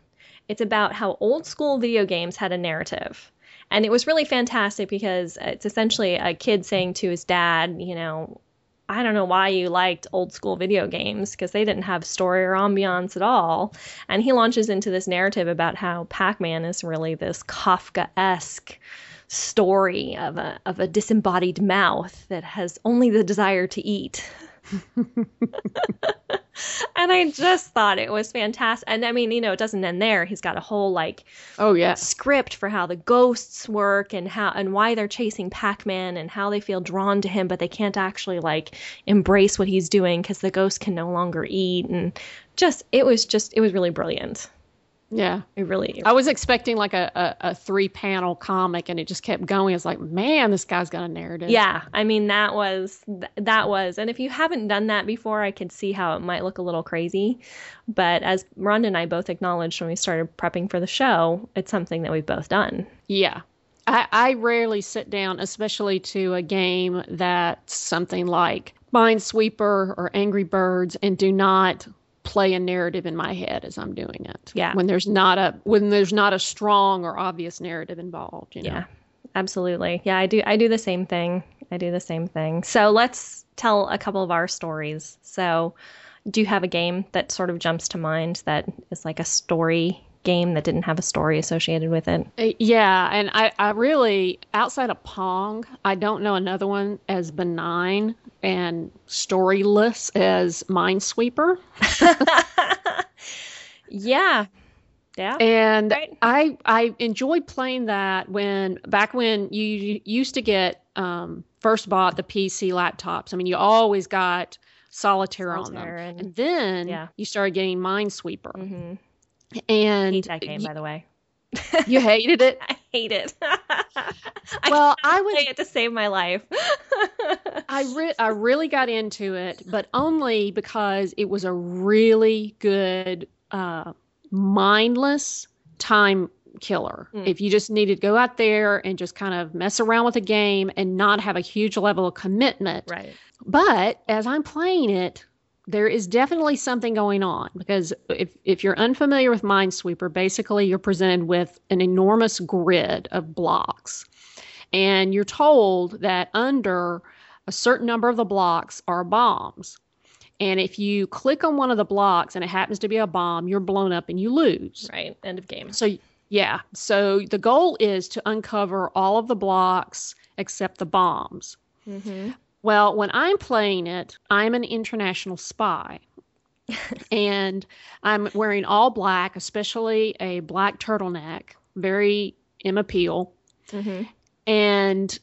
It's about how old school video games had a narrative. And it was really fantastic because it's essentially a kid saying to his dad, you know, I don't know why you liked old school video games because they didn't have story or ambiance at all. And he launches into this narrative about how Pac Man is really this Kafka esque story of a of a disembodied mouth that has only the desire to eat. and I just thought it was fantastic. And I mean, you know, it doesn't end there. He's got a whole like Oh, yeah script for how the ghosts work and how and why they're chasing Pac-Man and how they feel drawn to him, but they can't actually like embrace what he's doing because the ghost can no longer eat. And just it was just it was really brilliant. Yeah. It really I was expecting like a, a, a three panel comic and it just kept going. It's like, man, this guy's got a narrative. Yeah, I mean that was that was, and if you haven't done that before, I could see how it might look a little crazy. But as Rhonda and I both acknowledged when we started prepping for the show, it's something that we've both done. Yeah. I, I rarely sit down, especially to a game that's something like Minesweeper or Angry Birds, and do not play a narrative in my head as I'm doing it. Yeah. When there's not a when there's not a strong or obvious narrative involved. You know? Yeah, absolutely. Yeah, I do. I do the same thing. I do the same thing. So let's tell a couple of our stories. So, do you have a game that sort of jumps to mind that is like a story game that didn't have a story associated with it? Uh, Yeah, and I, I really outside of Pong, I don't know another one as benign and storyless as Minesweeper. Yeah. Yeah. And Right. I I enjoyed playing that when back when you, used to get um, first bought the PC laptops. I mean, you always got solitaire, Solitaire on them, and- and, then yeah. you started getting Minesweeper, hmm and hate that game, by the way. you hated it. I hate it. Well, I I was play it to save my life. I re- I really got into it, but only because it was a really good uh, mindless time killer. If you just needed to go out there and just kind of mess around with the game and not have a huge level of commitment. Right. But as I'm playing it, there is definitely something going on because if, if you're unfamiliar with Minesweeper, basically you're presented with an enormous grid of blocks. And you're told that under a certain number of the blocks are bombs. And if you click on one of the blocks and it happens to be a bomb, you're blown up and you lose. Right. End of game. So, yeah. So the goal is to uncover all of the blocks except the bombs. Mm-hmm. Well, when I'm playing it, I'm an international spy. and I'm wearing all black, especially a black turtleneck, very Emma Peel. Mm-hmm. And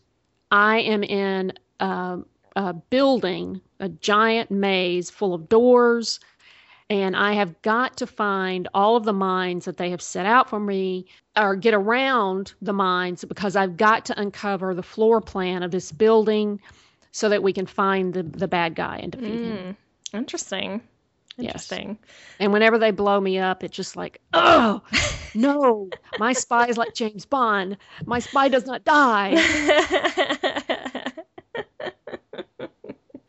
I am in a, a building, a giant maze full of doors. And I have got to find all of the mines that they have set out for me or get around the mines because I've got to uncover the floor plan of this building so that we can find the, the bad guy and defeat him. Mm. Interesting. Yes. Interesting. And whenever they blow me up, it's just like, oh, no, my spy is like James Bond. My spy does not die.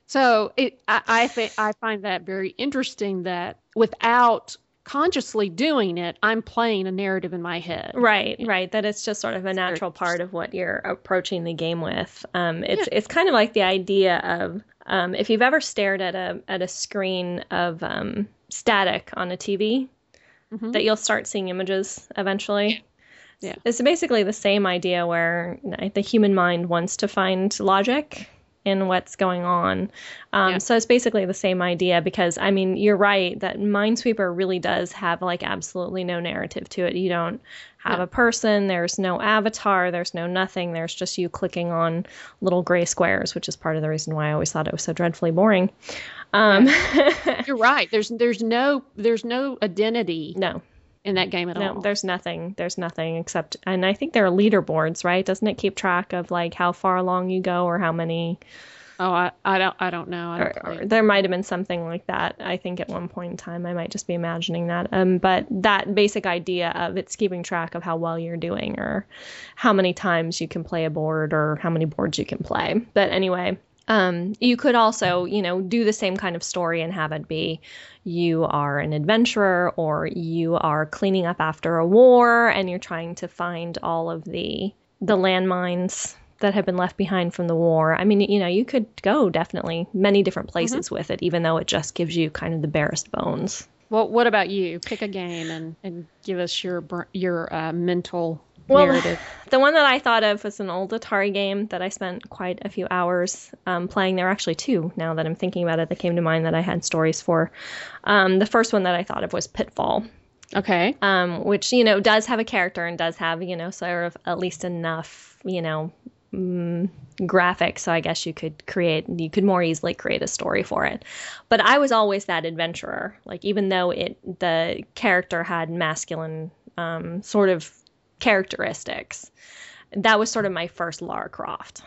So it, I, I think I find that very interesting that without consciously doing it, I'm playing a narrative in my head. Right, right. That it's just sort of a natural part of what you're approaching the game with. Um, it's it's kind of like the idea of um, if you've ever stared at a at a screen of um, static on a TV, Mhm. that you'll start seeing images eventually. Yeah. It's basically the same idea where the human mind wants to find logic in what's going on. Um, Yeah. So it's basically the same idea because, I mean, you're right that Minesweeper really does have like absolutely no narrative to it. You don't have Yeah. a person, there's no avatar, there's no nothing. There's just you clicking on little gray squares, which is part of the reason why I always thought it was so dreadfully boring. Um, You're right. There's there's no there's no identity no, in that game at No, all. No, there's nothing. There's nothing except, and I think there are leaderboards, right? Doesn't it keep track of like how far along you go or how many? Oh, I, I don't I don't know. I Or, don't play or there might have been something like that. I think at one point in time, I might just be imagining that. Um, but that basic idea of it's keeping track of how well you're doing or how many times you can play a board or how many boards you can play. But anyway. Um, you could also, you know, do the same kind of story and have it be you are an adventurer or you are cleaning up after a war and you're trying to find all of the the landmines that have been left behind from the war. I mean, you know, you could go definitely many different places with it, even though it just gives you kind of the barest bones. Well, what about you? Pick a game and, and give us your your uh, mental Well, narrative. The one that I thought of was an old Atari game that I spent quite a few hours um, playing. There were actually two now that I'm thinking about it that came to mind that I had stories for. Um, the first one that I thought of was Pitfall. Okay. um, which you know does have a character and does have you know sort of at least enough you know mm, graphics so i guess you could create you could more easily create a story for it but i was always that adventurer like even though it the character had masculine um, sort of characteristics. That was sort of my first lara croft.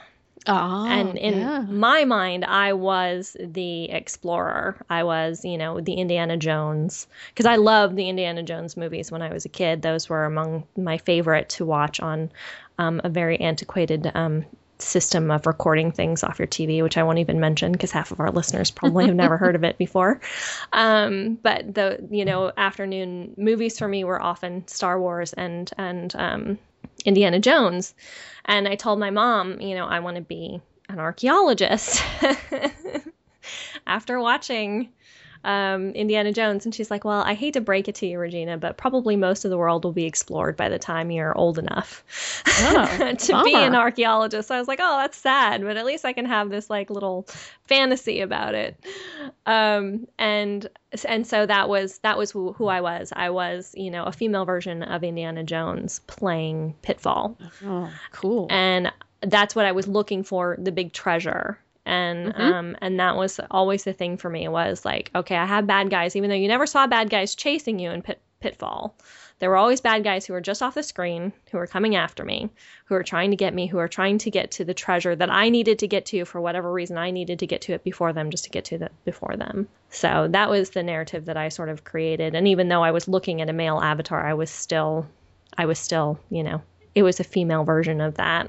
Ah, and in yeah. my mind i was the explorer. I was you know the indiana jones. Because i loved the indiana jones movies when i was a kid. Those were among my favorite to watch on um, a very antiquated um, system of recording things off your tv which i won't even mention because half of our listeners probably have never heard of it before um, but the you know afternoon movies for me were often star wars and and um, Indiana Jones. And I told my mom, you know, I want to be an archaeologist after watching um, Indiana Jones. And she's like, well, I hate to break it to you, Regina, but probably most of the world will be explored by the time you're old enough Oh, to be an bummer. archaeologist. So I was like, oh, that's sad, but at least I can have this like little fantasy about it. Um, and and so that was that was who, who I was. I was, you know, a female version of Indiana Jones playing Pitfall Oh, cool. and that's what I was looking for the big treasure and um and that was always the thing for me was like okay I have bad guys even though you never saw bad guys chasing you in pit, pitfall. There were always bad guys who were just off the screen who were coming after me who were trying to get me who were trying to get to the treasure that I needed to get to for whatever reason I needed to get to it before them just to get to it before them. So that was the narrative that I sort of created. And even though I was looking at a male avatar I was still I was still, you know, it was a female version of that.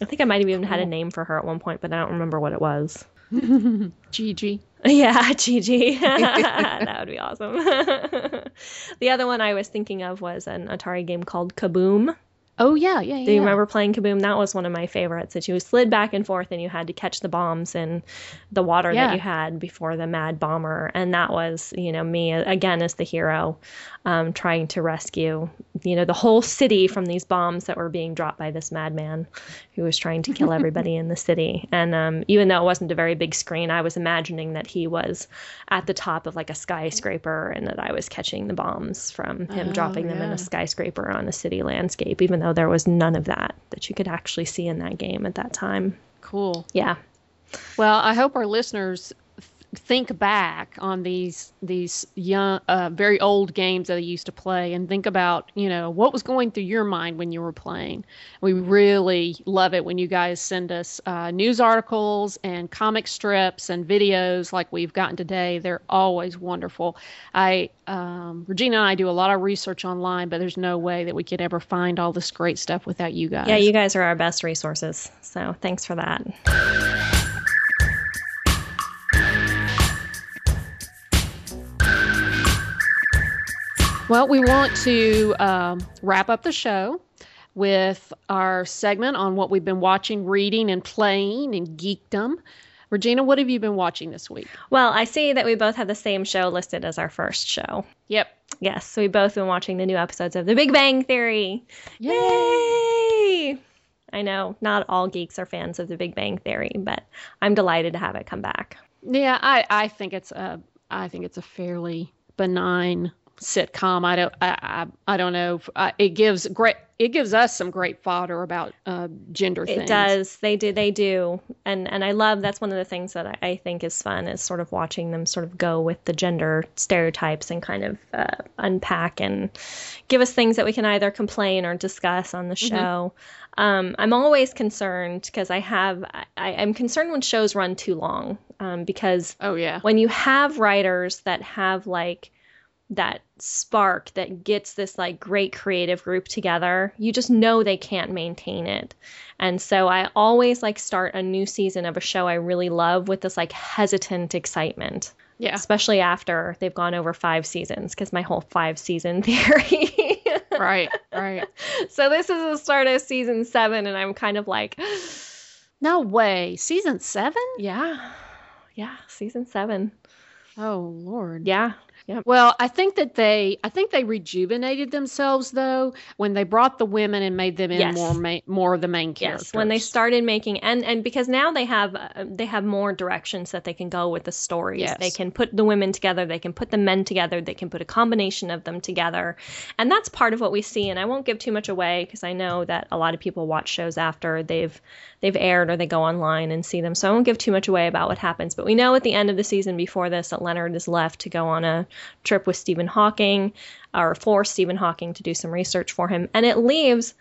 I think I might have even had a oh. name for her at one point, but I don't remember what it was. Gigi. Yeah, Gigi. that would be awesome. the other one I was thinking of was an Atari game called Kaboom. Oh yeah, yeah, yeah. Do you remember playing Kaboom? That was one of my favorites. That you slid back and forth and you had to catch the bombs in the water Yeah. that you had before the mad bomber. And that was, you know, me again as the hero, um, trying to rescue, you know, the whole city from these bombs that were being dropped by this madman who was trying to kill everybody in the city. And um, even though it wasn't a very big screen, I was imagining that he was at the top of like a skyscraper and that I was catching the bombs from him Oh, dropping them in a skyscraper on a city landscape, even though there was none of that that you could actually see in that game at that time. Cool. Yeah. Well, I hope our listeners think back on these these young, uh, very old games that they used to play, and think about you know what was going through your mind when you were playing. We really love it when you guys send us uh, news articles and comic strips and videos like we've gotten today. They're always wonderful. I um, Regina and I do a lot of research online, but there's no way that we could ever find all this great stuff without you guys. Yeah, you guys are our best resources. So thanks for that. Well, we want to um, wrap up the show with our segment on what we've been watching, reading, and playing and geekdom. Regina, what have you been watching this week? Well, I see that we both have the same show listed as our first show. Yep. Yes, so we've both been watching the new episodes of The Big Bang Theory. Yay! I know not all geeks are fans of The Big Bang Theory, but I'm delighted to have it come back. Yeah, I, I think it's a I think it's a fairly benign sitcom. I don't I I, I don't know. I, it gives great it gives us some great fodder about uh, gender things. It things. does. They do. They do. And and I love that's one of the things that I, I think is fun is sort of watching them sort of go with the gender stereotypes and kind of uh, unpack and give us things that we can either complain or discuss on the show. Um, I'm always concerned because I have I, I'm concerned when shows run too long um, because Oh yeah. when you have writers that have like that spark that gets this like great creative group together, you just know they can't maintain it. And so I always like start a new season of a show I really love with this like hesitant excitement, Yeah. especially after they've gone over five seasons because my whole five season theory. Right. Right. so this is the start of season seven, and I'm kind of like, No way. Season seven? yeah, yeah, season seven. Oh Lord. Yeah. Yep. Well, I think that they, I think they rejuvenated themselves though when they brought the women and made them in Yes. more, ma- more of the main characters. Yes, when they started making and and because now they have uh, they have more directions that they can go with the stories. Yes. They can put the women together, they can put the men together, they can put a combination of them together. And that's part of what we see and I won't give too much away because I know that a lot of people watch shows after they've they've aired or they go online and see them. So I won't give too much away about what happens, but we know at the end of the season before this that Leonard is left to go on a trip with Stephen Hawking or for Stephen Hawking to do some research for him. And it leaves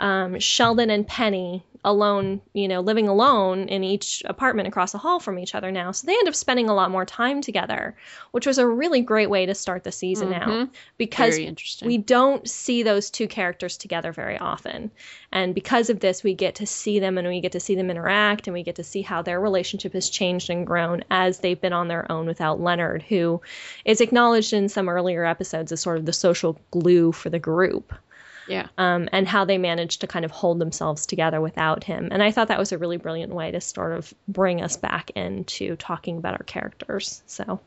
um, Sheldon and Penny alone, you know, living alone in each apartment across the hall from each other now. So they end up spending a lot more time together, which was a really great way to start the season out because we don't see those two characters together very often. And because of this, we get to see them and we get to see them interact and we get to see how their relationship has changed and grown as they've been on their own without Leonard, who is acknowledged in some earlier episodes as sort of the social glue for the group yeah. um, and how they managed to kind of hold themselves together without him. And I thought that was a really brilliant way to sort of bring us back into talking about our characters. So,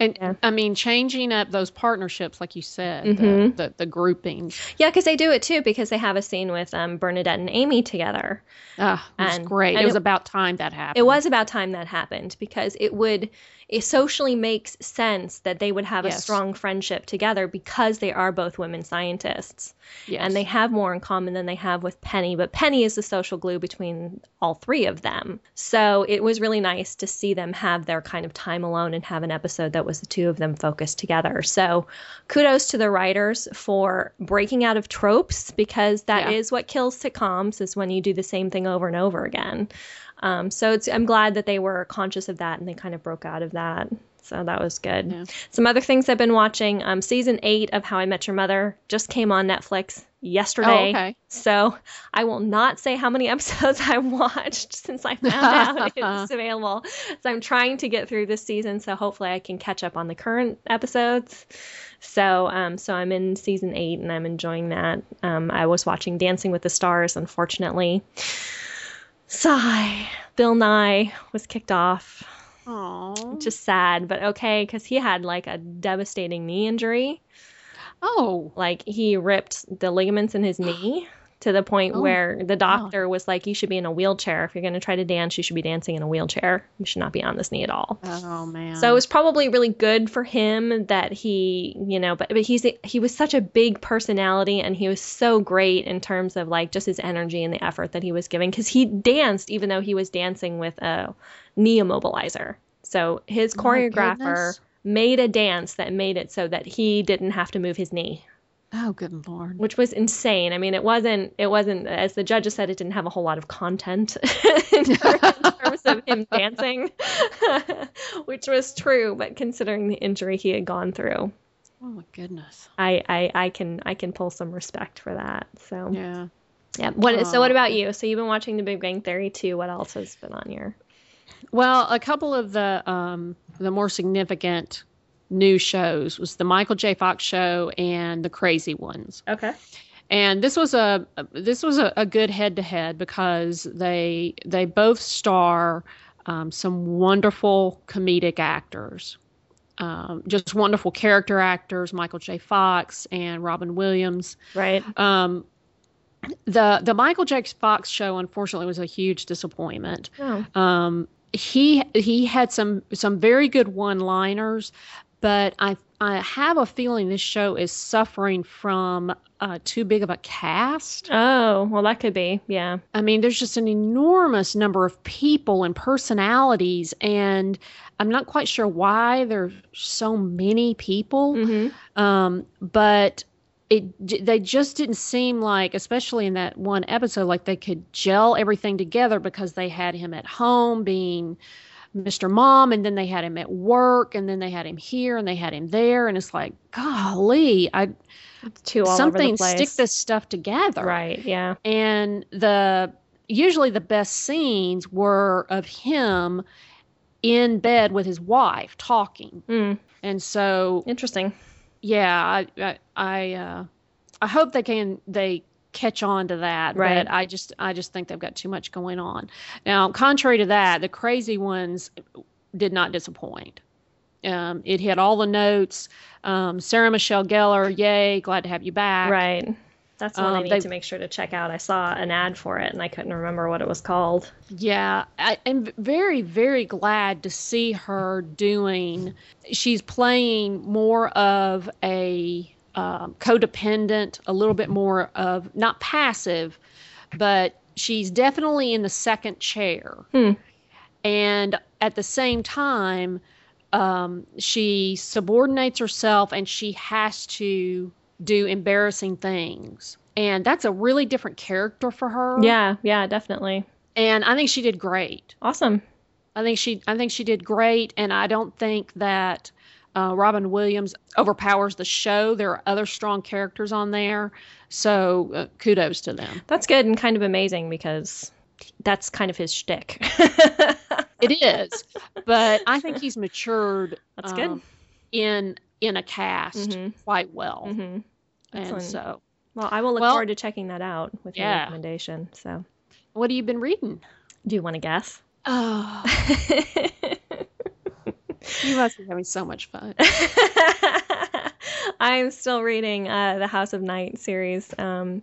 And Yeah. I mean, changing up those partnerships, like you said, Mhm. the, the, the groupings. yeah, because they do it too, because they have a scene with um, Bernadette and Amy together. Ah, it was And- great. and it was it- about time that happened. It was about time that happened because it would, it socially makes sense that they would have a strong friendship together because they are both women scientists. Yes. and they have more in common than they have with Penny, but Penny is the social glue between all three of them. So it was really nice to see them have their kind of time alone and have an episode that was the two of them focused together. So kudos to the writers for breaking out of tropes because that is Yeah. what kills sitcoms is when you do the same thing over and over again. Um, so it's, I'm glad that they were conscious of that and they kind of broke out of that. So that was good. Yeah. Some other things I've been watching. Um, season eight of How I Met Your Mother just came on Netflix yesterday. Oh, okay. So I will not say how many episodes I watched since I found out it's available. So I'm trying to get through this season, so hopefully I can catch up on the current episodes. So, um, so I'm in season eight and I'm enjoying that. Um, I was watching Dancing with the Stars, unfortunately. Sigh. Bill Nye was kicked off. Oh. Just sad, but okay, because he had like a devastating knee injury. Oh. Like he ripped the ligaments in his knee to the point Oh, where the doctor was like, "You should be in a wheelchair. If you're going to try to dance, you should be dancing in a wheelchair. You should not be on this knee at all." Oh man. So it was probably really good for him that he, you know, but but he's he was such a big personality and he was so great in terms of like just his energy and the effort that he was giving because he danced even though he was dancing with a knee immobilizer. So his choreographer made a dance that made it so that he didn't have to move his knee, Oh good lord. which was insane. I mean, it wasn't it wasn't as the judges said it didn't have a whole lot of content in terms of him dancing, which was true, but considering the injury he had gone through, Oh my goodness. I I, I can I can pull some respect for that. So Yeah. yeah. What so what about you? So you've been watching The Big Bang Theory too. What else has been on your Well, a couple of the um, the more significant new shows was the Michael J. Fox show and the Crazy Ones. Okay. And this was a this was a, a good head to head because they they both star um, some wonderful comedic actors, um, just wonderful character actors. Michael J. Fox and Robin Williams. Right. Um, the the Michael J. Fox show unfortunately was a huge disappointment. Oh. Um, he he had some some very good one liners, but I I have a feeling this show is suffering from uh, too big of a cast. Oh, well that could be. Yeah. I mean, there's just an enormous number of people and personalities, and I'm not quite sure why there's so many people. Mhm. Um, but it they just didn't seem like, especially in that one episode, like they could gel everything together because they had him at home being Mr. Mom, and then they had him at work, and then they had him here, and they had him there, and it's like, golly, I It's too all over something the place. stick this stuff together Right. Yeah. and the usually the best scenes were of him in bed with his wife talking Mm, and so interesting. yeah i i i, uh, I hope they can they catch on to that Right. but i just i just think they've got too much going on now contrary to that the crazy ones did not disappoint um, it hit all the notes um, sarah michelle gellar yay glad to have you back Right. That's one I Um, need they- to make sure to check out. I saw an ad for it and I couldn't remember what it was called. Yeah, I'm very, very glad to see her doing. She's playing more of a um, codependent, a little bit more of not passive, but she's definitely in the second chair. Hmm. And at the same time, um, she subordinates herself and she has to do embarrassing things. And that's a really different character for her Yeah. Yeah. Definitely. and I think she did great. Awesome. I think she I think she did great, and I don't think that uh, Robin Williams overpowers the show. There are other strong characters on there, so uh, kudos to them. That's good and kind of amazing because that's kind of his shtick. It is, but I think he's matured. That's good. um, in in a cast Mhm. quite well, hmm and so Well, I will look Well- forward to checking that out with your Yeah. recommendation. So, what have you been reading? do you want to guess? Oh, you must be having so much fun. I'm still reading uh, the House of Night series. Um,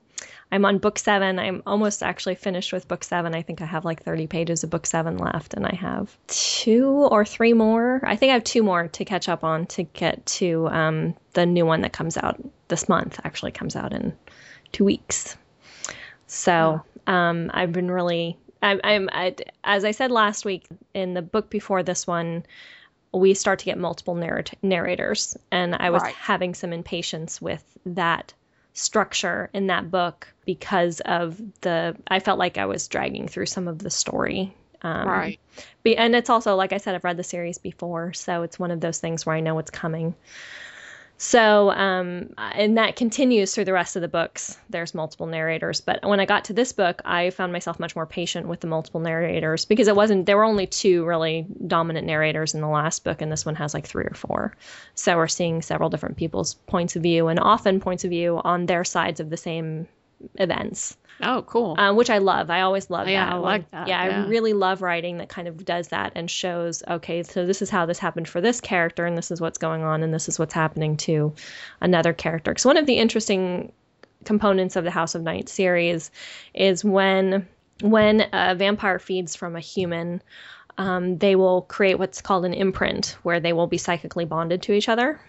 I'm on book seven. I'm almost actually finished with book seven. I think I have like 30 pages of book seven left, and I have two or three more. I think I have two more to catch up on to get to um, the new one that comes out this month. Actually, comes out in two weeks. So um, I've been really. I'm, I'm I, as I said last week in the book before this one, we start to get multiple narrat- narrators, and I was Right. having some impatience with that structure in that book because of the I felt like I was dragging through some of the story Um, Right. Be, and it's also, like I said, I've read the series before, so it's one of those things where I know what's coming. So, um, and that continues through the rest of the books. There's multiple narrators, but when I got to this book, I found myself much more patient with the multiple narrators because it wasn't, there were only two really dominant narrators in the last book, and this one has like three or four. So we're seeing several different people's points of view and often points of view on their sides of the same events Oh, cool. um, which I love. I always love Yeah, that. I like that, Yeah, yeah. I really love writing that kind of does that and shows, okay, so this is how this happened for this character, and this is what's going on, and this is what's happening to another character. Because one of the interesting components of the House of Night series is when when a vampire feeds from a human. Um, they will create what's called an imprint, where they will be psychically bonded to each other.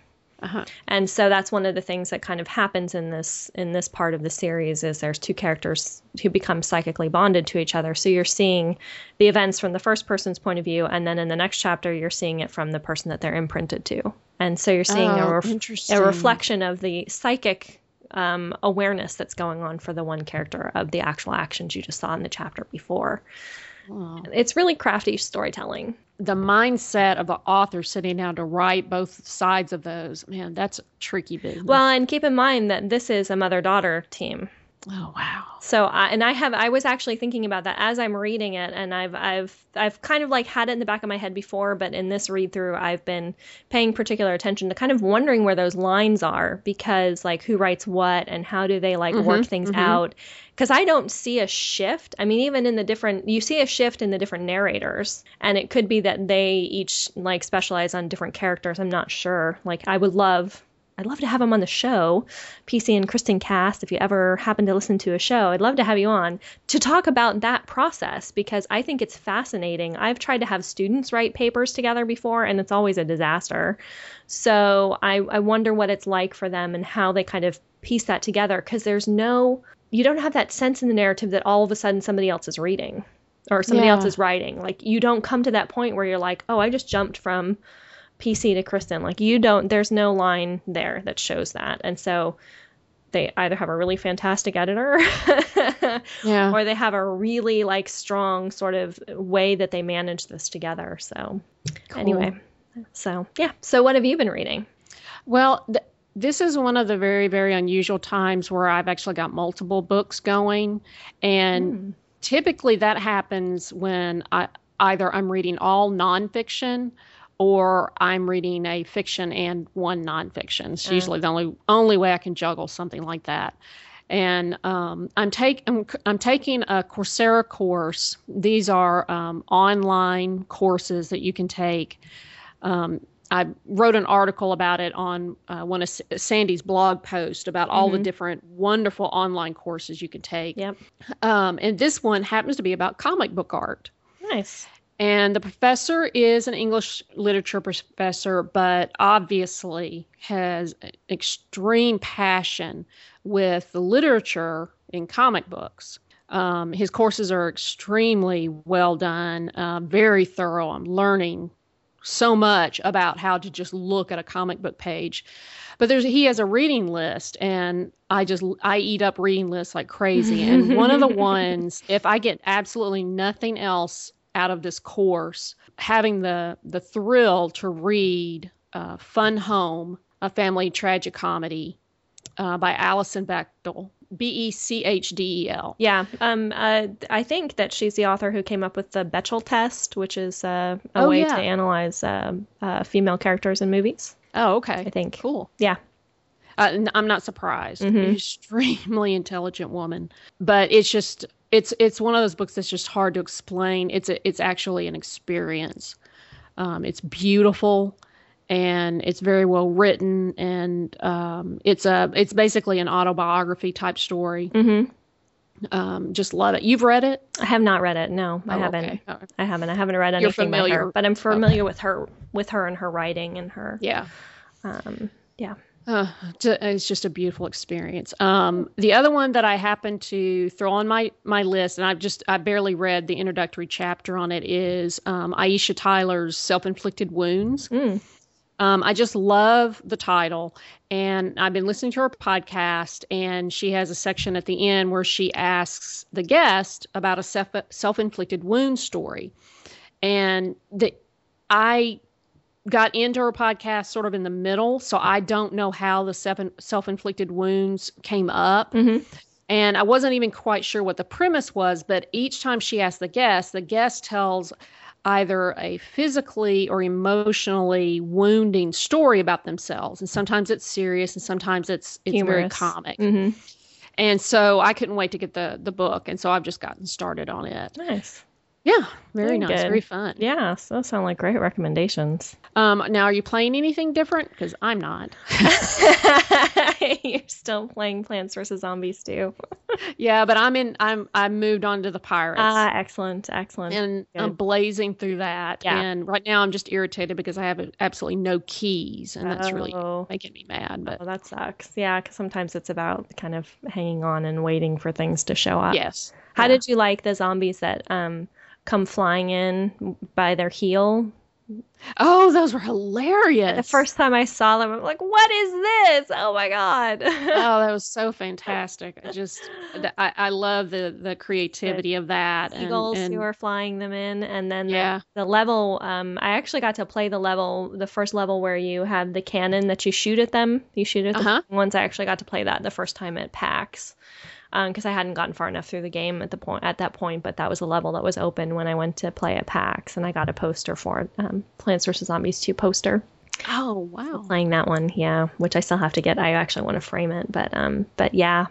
Uh-huh. And so that's one of the things that kind of happens in this in this part of the series is there's two characters who become psychically bonded to each other. So you're seeing the events from the first person's point of view, and then in the next chapter you're seeing it from the person that they're imprinted to. And so you're seeing a, Oh, ref- a reflection of the psychic um, awareness that's going on for the one character of the actual actions you just saw in the chapter before. It's really crafty storytelling. the mindset of the author sitting down to write both sides of those, man, that's a tricky business. Well, and keep in mind that this is a mother daughter team. Oh wow. So, I, and I have, I was actually thinking about that as I'm reading it, and I've, I've, I've kind of like had it in the back of my head before, but in this read through, I've been paying particular attention to kind of wondering where those lines are because, like, who writes what and how do they like work mm-hmm, things mm-hmm. out? Because I don't see a shift. I mean, even in the different, you see a shift in the different narrators, and it could be that they each like specialize on different characters. I'm not sure. Like, I would love I'd love to have them on the show, PC and Kristen Cast. If you ever happen to listen to a show, I'd love to have you on to talk about that process because I think it's fascinating. I've tried to have students write papers together before, and it's always a disaster. So I, I wonder what it's like for them and how they kind of piece that together because there's no, you don't have that sense in the narrative that all of a sudden somebody else is reading or somebody Yeah. else is writing. Like you don't come to that point where you're like, oh, I just jumped from PC to Kristen. Like you don't there's no line there that shows that. And so they either have a really fantastic editor Yeah. or they have a really like strong sort of way that they manage this together. So anyway. So yeah. So what have you been reading? Well, th- this is one of the very, very unusual times where I've actually got multiple books going. And hmm. typically that happens when I either I'm reading all nonfiction or I'm reading a fiction and one nonfiction. It's usually the only only way I can juggle something like that. And um, I'm take I'm, I'm taking a Coursera course. These are um, online courses that you can take. Um, I wrote an article about it on uh, one of S- Sandy's blog posts about all the different wonderful online courses you can take. Yep. Um, and this one happens to be about comic book art. Nice. And the professor is an English literature professor, but obviously has extreme passion with the literature in comic books. Um, his courses are extremely well done, uh, very thorough. I'm learning so much about how to just look at a comic book page. But there's he has a reading list, and I just I eat up reading lists like crazy. and one of the ones, if I get absolutely nothing else out of this course, having the the thrill to read uh, Fun Home, a family tragic comedy uh, by Alison Bechdel, B E C H D E L. Yeah. Um. Uh. I think that she's the author who came up with the Bechdel test, which is uh, a Oh, way yeah. to analyze um uh, female characters in movies. Oh, okay. I think. Cool. Yeah. Uh, I'm not surprised. Mhm. Extremely intelligent woman, but it's just it's it's one of those books that's just hard to explain. It's a, it's actually an experience. Um, it's beautiful, and it's very well written, and um, it's a it's basically an autobiography type story. Mm-hmm. Um, just love it. You've read it? I have not read it. No, I Oh, haven't. okay. Oh, I haven't. I haven't read anything by her, familiar- but I'm familiar with her, with her and her writing and her. Yeah. Um. Yeah. Uh, it's just a beautiful experience. Um, the other one that I happened to throw on my my list, and I've just I barely read the introductory chapter on it, is um, Aisha Tyler's Self Inflicted Wounds. Mm. Um, I just love the title. And I've been listening to her podcast, and she has a section at the end where she asks the guest about a self inflicted wound story. And the, I got into her podcast sort of in the middle, so I don't know how the seven self inflicted wounds came up. Mm-hmm. And I wasn't even quite sure what the premise was, but each time she asks the guest, the guest tells either a physically or emotionally wounding story about themselves and sometimes it's serious and sometimes it's it's Humorous. very comic mm-hmm. and so i couldn't wait to get the the book and so i've just gotten started on it nice yeah, very, very nice, good. very fun. Yeah, so those sound like great recommendations. Um, now, are you playing anything different? Because I'm not. You're still playing Plants vs Zombies too. yeah, but I'm in. I'm I moved on to the pirates. Ah, excellent, excellent. And good. I'm blazing through that. Yeah. And right now I'm just irritated because I have absolutely no keys, and that's oh. really making me mad. But oh, that sucks. Yeah, because sometimes it's about kind of hanging on and waiting for things to show up. Yes. How yeah. did you like the zombies that um? Come flying in by their heel. Oh, those were hilarious. The first time I saw them, I'm like, what is this? Oh my God. oh, that was so fantastic. I just, I, I love the, the creativity of that. Seagulls and, and, who are flying them in. And then yeah. the, the level, um, I actually got to play the level, the first level where you have the cannon that you shoot at them. You shoot at the uh-huh. ones. I actually got to play that the first time at PAX because um, I hadn't gotten far enough through the game at the point at that point. But that was a level that was open when I went to play at PAX, and I got a poster for um, Plants vs Zombies 2 poster. Oh wow! So playing that one, yeah, which I still have to get. I actually want to frame it, but um, but yeah,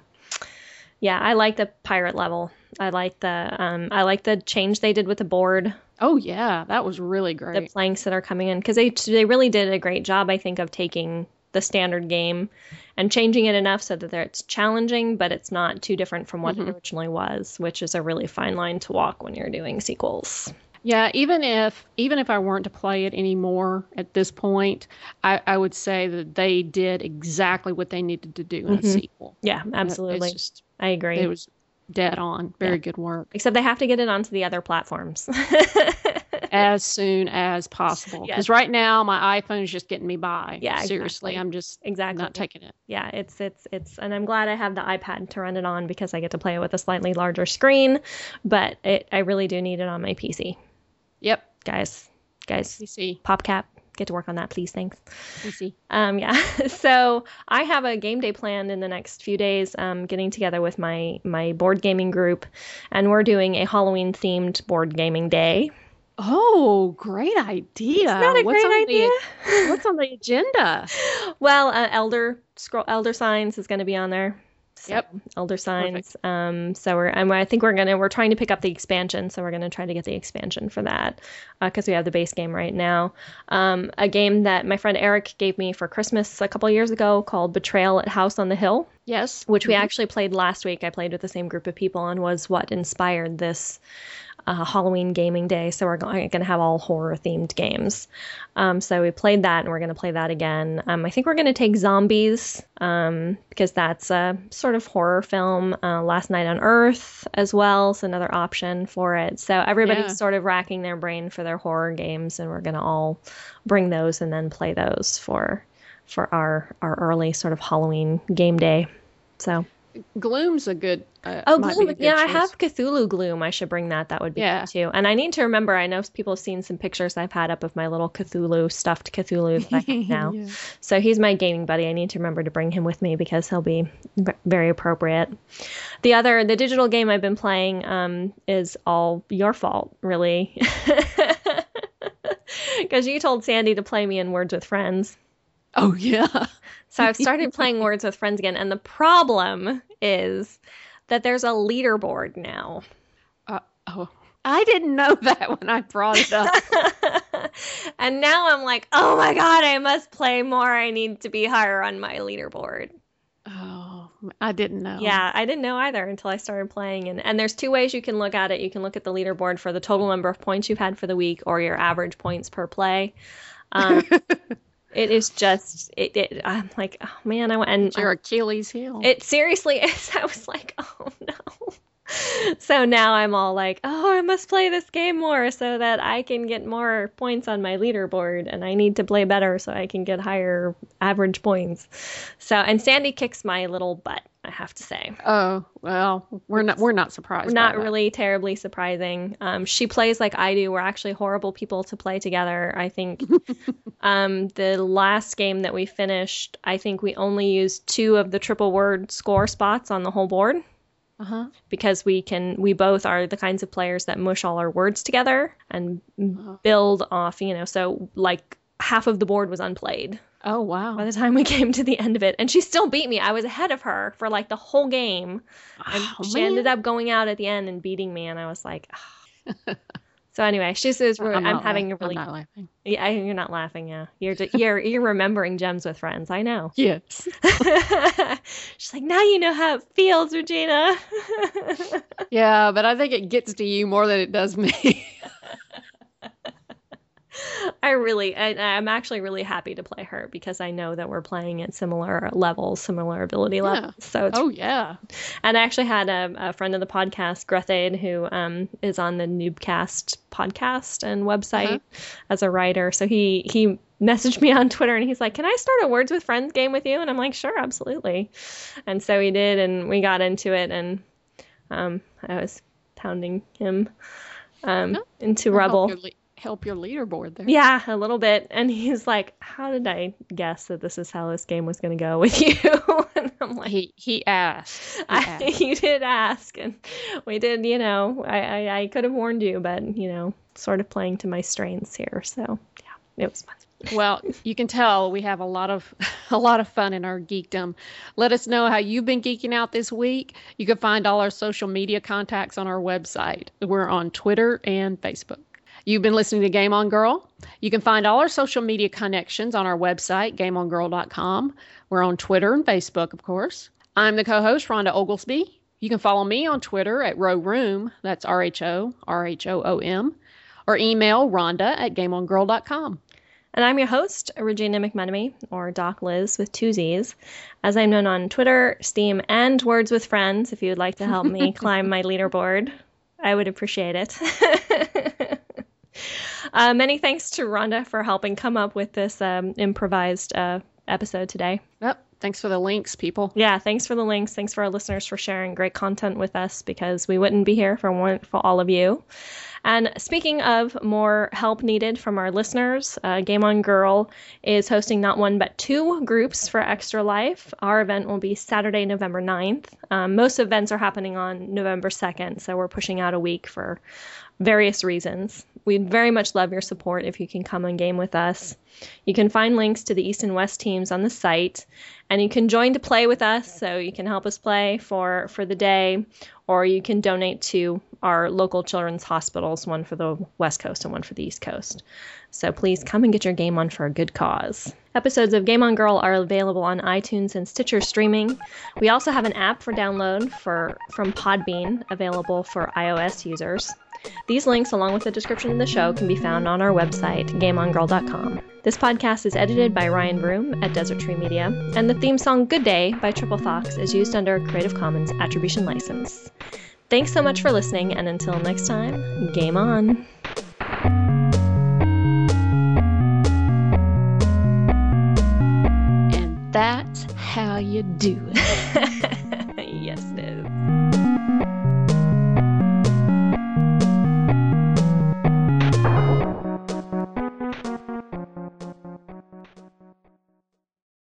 yeah, I like the pirate level. I like the um, I like the change they did with the board. Oh yeah, that was really great. The planks that are coming in because they they really did a great job, I think, of taking the standard game and changing it enough so that it's challenging, but it's not too different from what mm-hmm. it originally was, which is a really fine line to walk when you're doing sequels. Yeah, even if even if I weren't to play it anymore at this point, I, I would say that they did exactly what they needed to do in mm-hmm. a sequel. Yeah, absolutely. Just, I agree. It was dead on. Very yeah. good work. Except they have to get it onto the other platforms. as soon as possible. Because yes. right now my iPhone is just getting me by. Yeah, seriously, exactly. I'm just exactly not taking it. Yeah, it's it's it's, and I'm glad I have the iPad to run it on because I get to play it with a slightly larger screen. But it, I really do need it on my PC. Yep, guys, guys, PC, PopCap, get to work on that, please. Thanks. PC. Um, yeah. so I have a game day planned in the next few days. Um, getting together with my my board gaming group, and we're doing a Halloween themed board gaming day. Oh, great idea! Isn't that a what's great idea? The, what's on the agenda? well, uh, Elder Scroll Elder Signs is going to be on there. So, yep. Elder Signs. Um, so we're I'm, I think we're gonna we're trying to pick up the expansion, so we're gonna try to get the expansion for that because uh, we have the base game right now. Um, a game that my friend Eric gave me for Christmas a couple years ago called Betrayal at House on the Hill. Yes. Which we mm-hmm. actually played last week. I played with the same group of people and was what inspired this uh, Halloween gaming day, so we're going to have all horror themed games. Um, so we played that, and we're going to play that again. Um, I think we're going to take Zombies um, because that's a sort of horror film. Uh, Last Night on Earth as well is another option for it. So everybody's yeah. sort of racking their brain for their horror games, and we're going to all bring those and then play those for for our our early sort of Halloween game day. So Gloom's a good. Uh, oh, Gloom. Good yeah, choice. I have Cthulhu Gloom. I should bring that. That would be yeah. too. And I need to remember. I know people have seen some pictures I've had up of my little Cthulhu stuffed Cthulhu that I have now. yeah. So he's my gaming buddy. I need to remember to bring him with me because he'll be very appropriate. The other, the digital game I've been playing, um, is all your fault, really. Because you told Sandy to play me in Words with Friends. Oh yeah. So I've started playing Words with Friends again, and the problem is that there's a leaderboard now. Uh, oh, I didn't know that when I brought it up. and now I'm like, oh my god, I must play more. I need to be higher on my leaderboard. Oh, I didn't know. Yeah, I didn't know either until I started playing. And, and there's two ways you can look at it. You can look at the leaderboard for the total number of points you've had for the week or your average points per play. Um, it is just it, it I'm like oh man I went and your Achilles heel. It seriously is. I was like oh no. so now I'm all like, oh, I must play this game more so that I can get more points on my leaderboard, and I need to play better so I can get higher average points. So, and Sandy kicks my little butt, I have to say. Oh well, we're not we're not surprised. Not really terribly surprising. Um, she plays like I do. We're actually horrible people to play together. I think um, the last game that we finished, I think we only used two of the triple word score spots on the whole board Uh huh. because we can we both are the kinds of players that mush all our words together and build off you know so like half of the board was unplayed Oh wow. by the time we came to the end of it and she still beat me i was ahead of her for like the whole game and Oh, she man. ended up going out at the end and beating me and i was like "Ah." so anyway she says we're- i'm, having la- a really I'm not laughing. yeah you're not laughing yeah you're you're you're remembering gems with friends i know Yes. she's like now you know how it feels regina Yeah, but I think it gets to you more than it does me. I really, I, I'm actually really happy to play her because I know that we're playing at similar levels, similar ability levels. So it's, oh yeah. and I actually had a, a friend of the podcast, Grethade, who um, is on the Noobcast podcast and website as a writer. So he he messaged me on Twitter and he's like, "Can I start a Words with Friends game with you?" And I'm like, "Sure, absolutely." And so he did, and we got into it, and um, I was pounding him um, into rubble. Help your, le- help your leaderboard there. Yeah, a little bit. And he's like, How did I guess that this is how this game was going to go with you? and I'm like, He he asked. He I, asked. You did ask. And we did, you know, I, I, I could have warned you, but, you know, sort of playing to my strengths here. So, yeah, it was fun. Well, you can tell we have a lot of a lot of fun in our geekdom. Let us know how you've been geeking out this week. You can find all our social media contacts on our website. We're on Twitter and Facebook. You've been listening to Game On Girl. You can find all our social media connections on our website, gameongirl.com. We're on Twitter and Facebook, of course. I'm the co-host, Rhonda Oglesby. You can follow me on Twitter at Row Room. That's R H O R H O O M, or email Rhonda at gameongirl.com. And I'm your host, Regina McMenemy, or Doc Liz with two Z's, as I'm known on Twitter, Steam, and Words with Friends. If you would like to help me climb my leaderboard, I would appreciate it. uh, many thanks to Rhonda for helping come up with this um, improvised uh, episode today. Yep. Thanks for the links, people. Yeah, thanks for the links. Thanks for our listeners for sharing great content with us because we wouldn't be here for one for all of you. And speaking of more help needed from our listeners, uh, Game On Girl is hosting not one but two groups for Extra Life. Our event will be Saturday, November 9th. Um, most events are happening on November 2nd, so we're pushing out a week for various reasons. We'd very much love your support if you can come and game with us. You can find links to the East and West teams on the site, and you can join to play with us. So you can help us play for for the day, or you can donate to our local children's hospitals, one for the West Coast and one for the East Coast. So please come and get your game on for a good cause. Episodes of Game On Girl are available on iTunes and Stitcher streaming. We also have an app for download for from Podbean available for iOS users. These links, along with the description of the show, can be found on our website, gameongirl.com. This podcast is edited by Ryan Broom at Desert Tree Media, and the theme song Good Day by Triple Fox is used under a Creative Commons Attribution License. Thanks so much for listening, and until next time, game on! And that's how you do it.